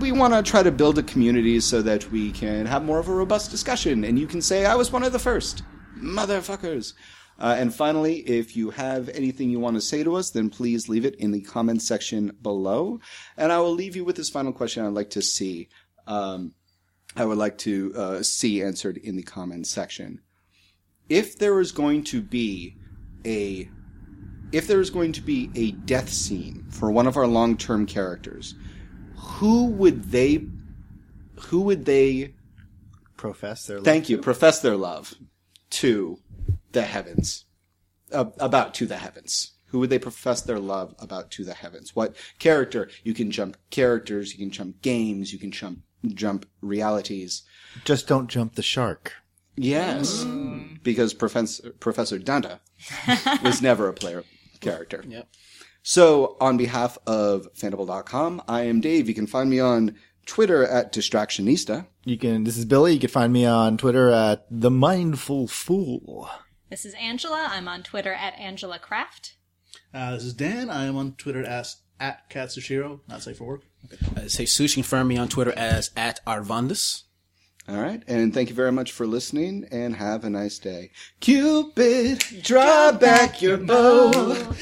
we want to try to build a community so that we can have more of a robust discussion and you can say, I was one of the first. Motherfuckers. Uh, and finally, if you have anything you want to say to us, then please leave it in the comments section below. And I will leave you with this final question I'd like to see. Um, I would like to uh, see answered in the comments section. If there is going to be a if there is going to be a death scene for one of our long-term characters, who would they who would they Profess their thank you profess their love to the heavens uh, about to the heavens who would they profess their love about to the heavens what character you can jump characters you can jump games you can jump jump realities Just don't jump the shark. yes because professor professor danta [laughs] was never a player character Yep. so, on behalf of Fandible.com, I am Dave. You can find me on Twitter at Distractionista. You can. This is Billy. You can find me on Twitter at the Mindful Fool. This is Angela. I'm on Twitter at Angela Craft. Uh, this is Dan. I am on Twitter as at Katsushiro, not safe for work. Uh, say Sushi can find me on Twitter as at Arvandus. All right. And thank you very much for listening and have a nice day. Cupid, draw back your bow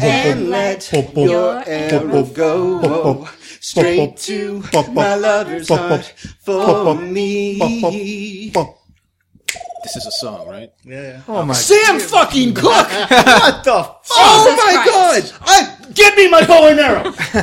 and let your arrow go straight to my lover's heart for me. This is a song, right? Yeah, yeah. Oh my! Sam fucking Cooke! [laughs] What the? F- Oh my god! I, Get me my bow and arrow!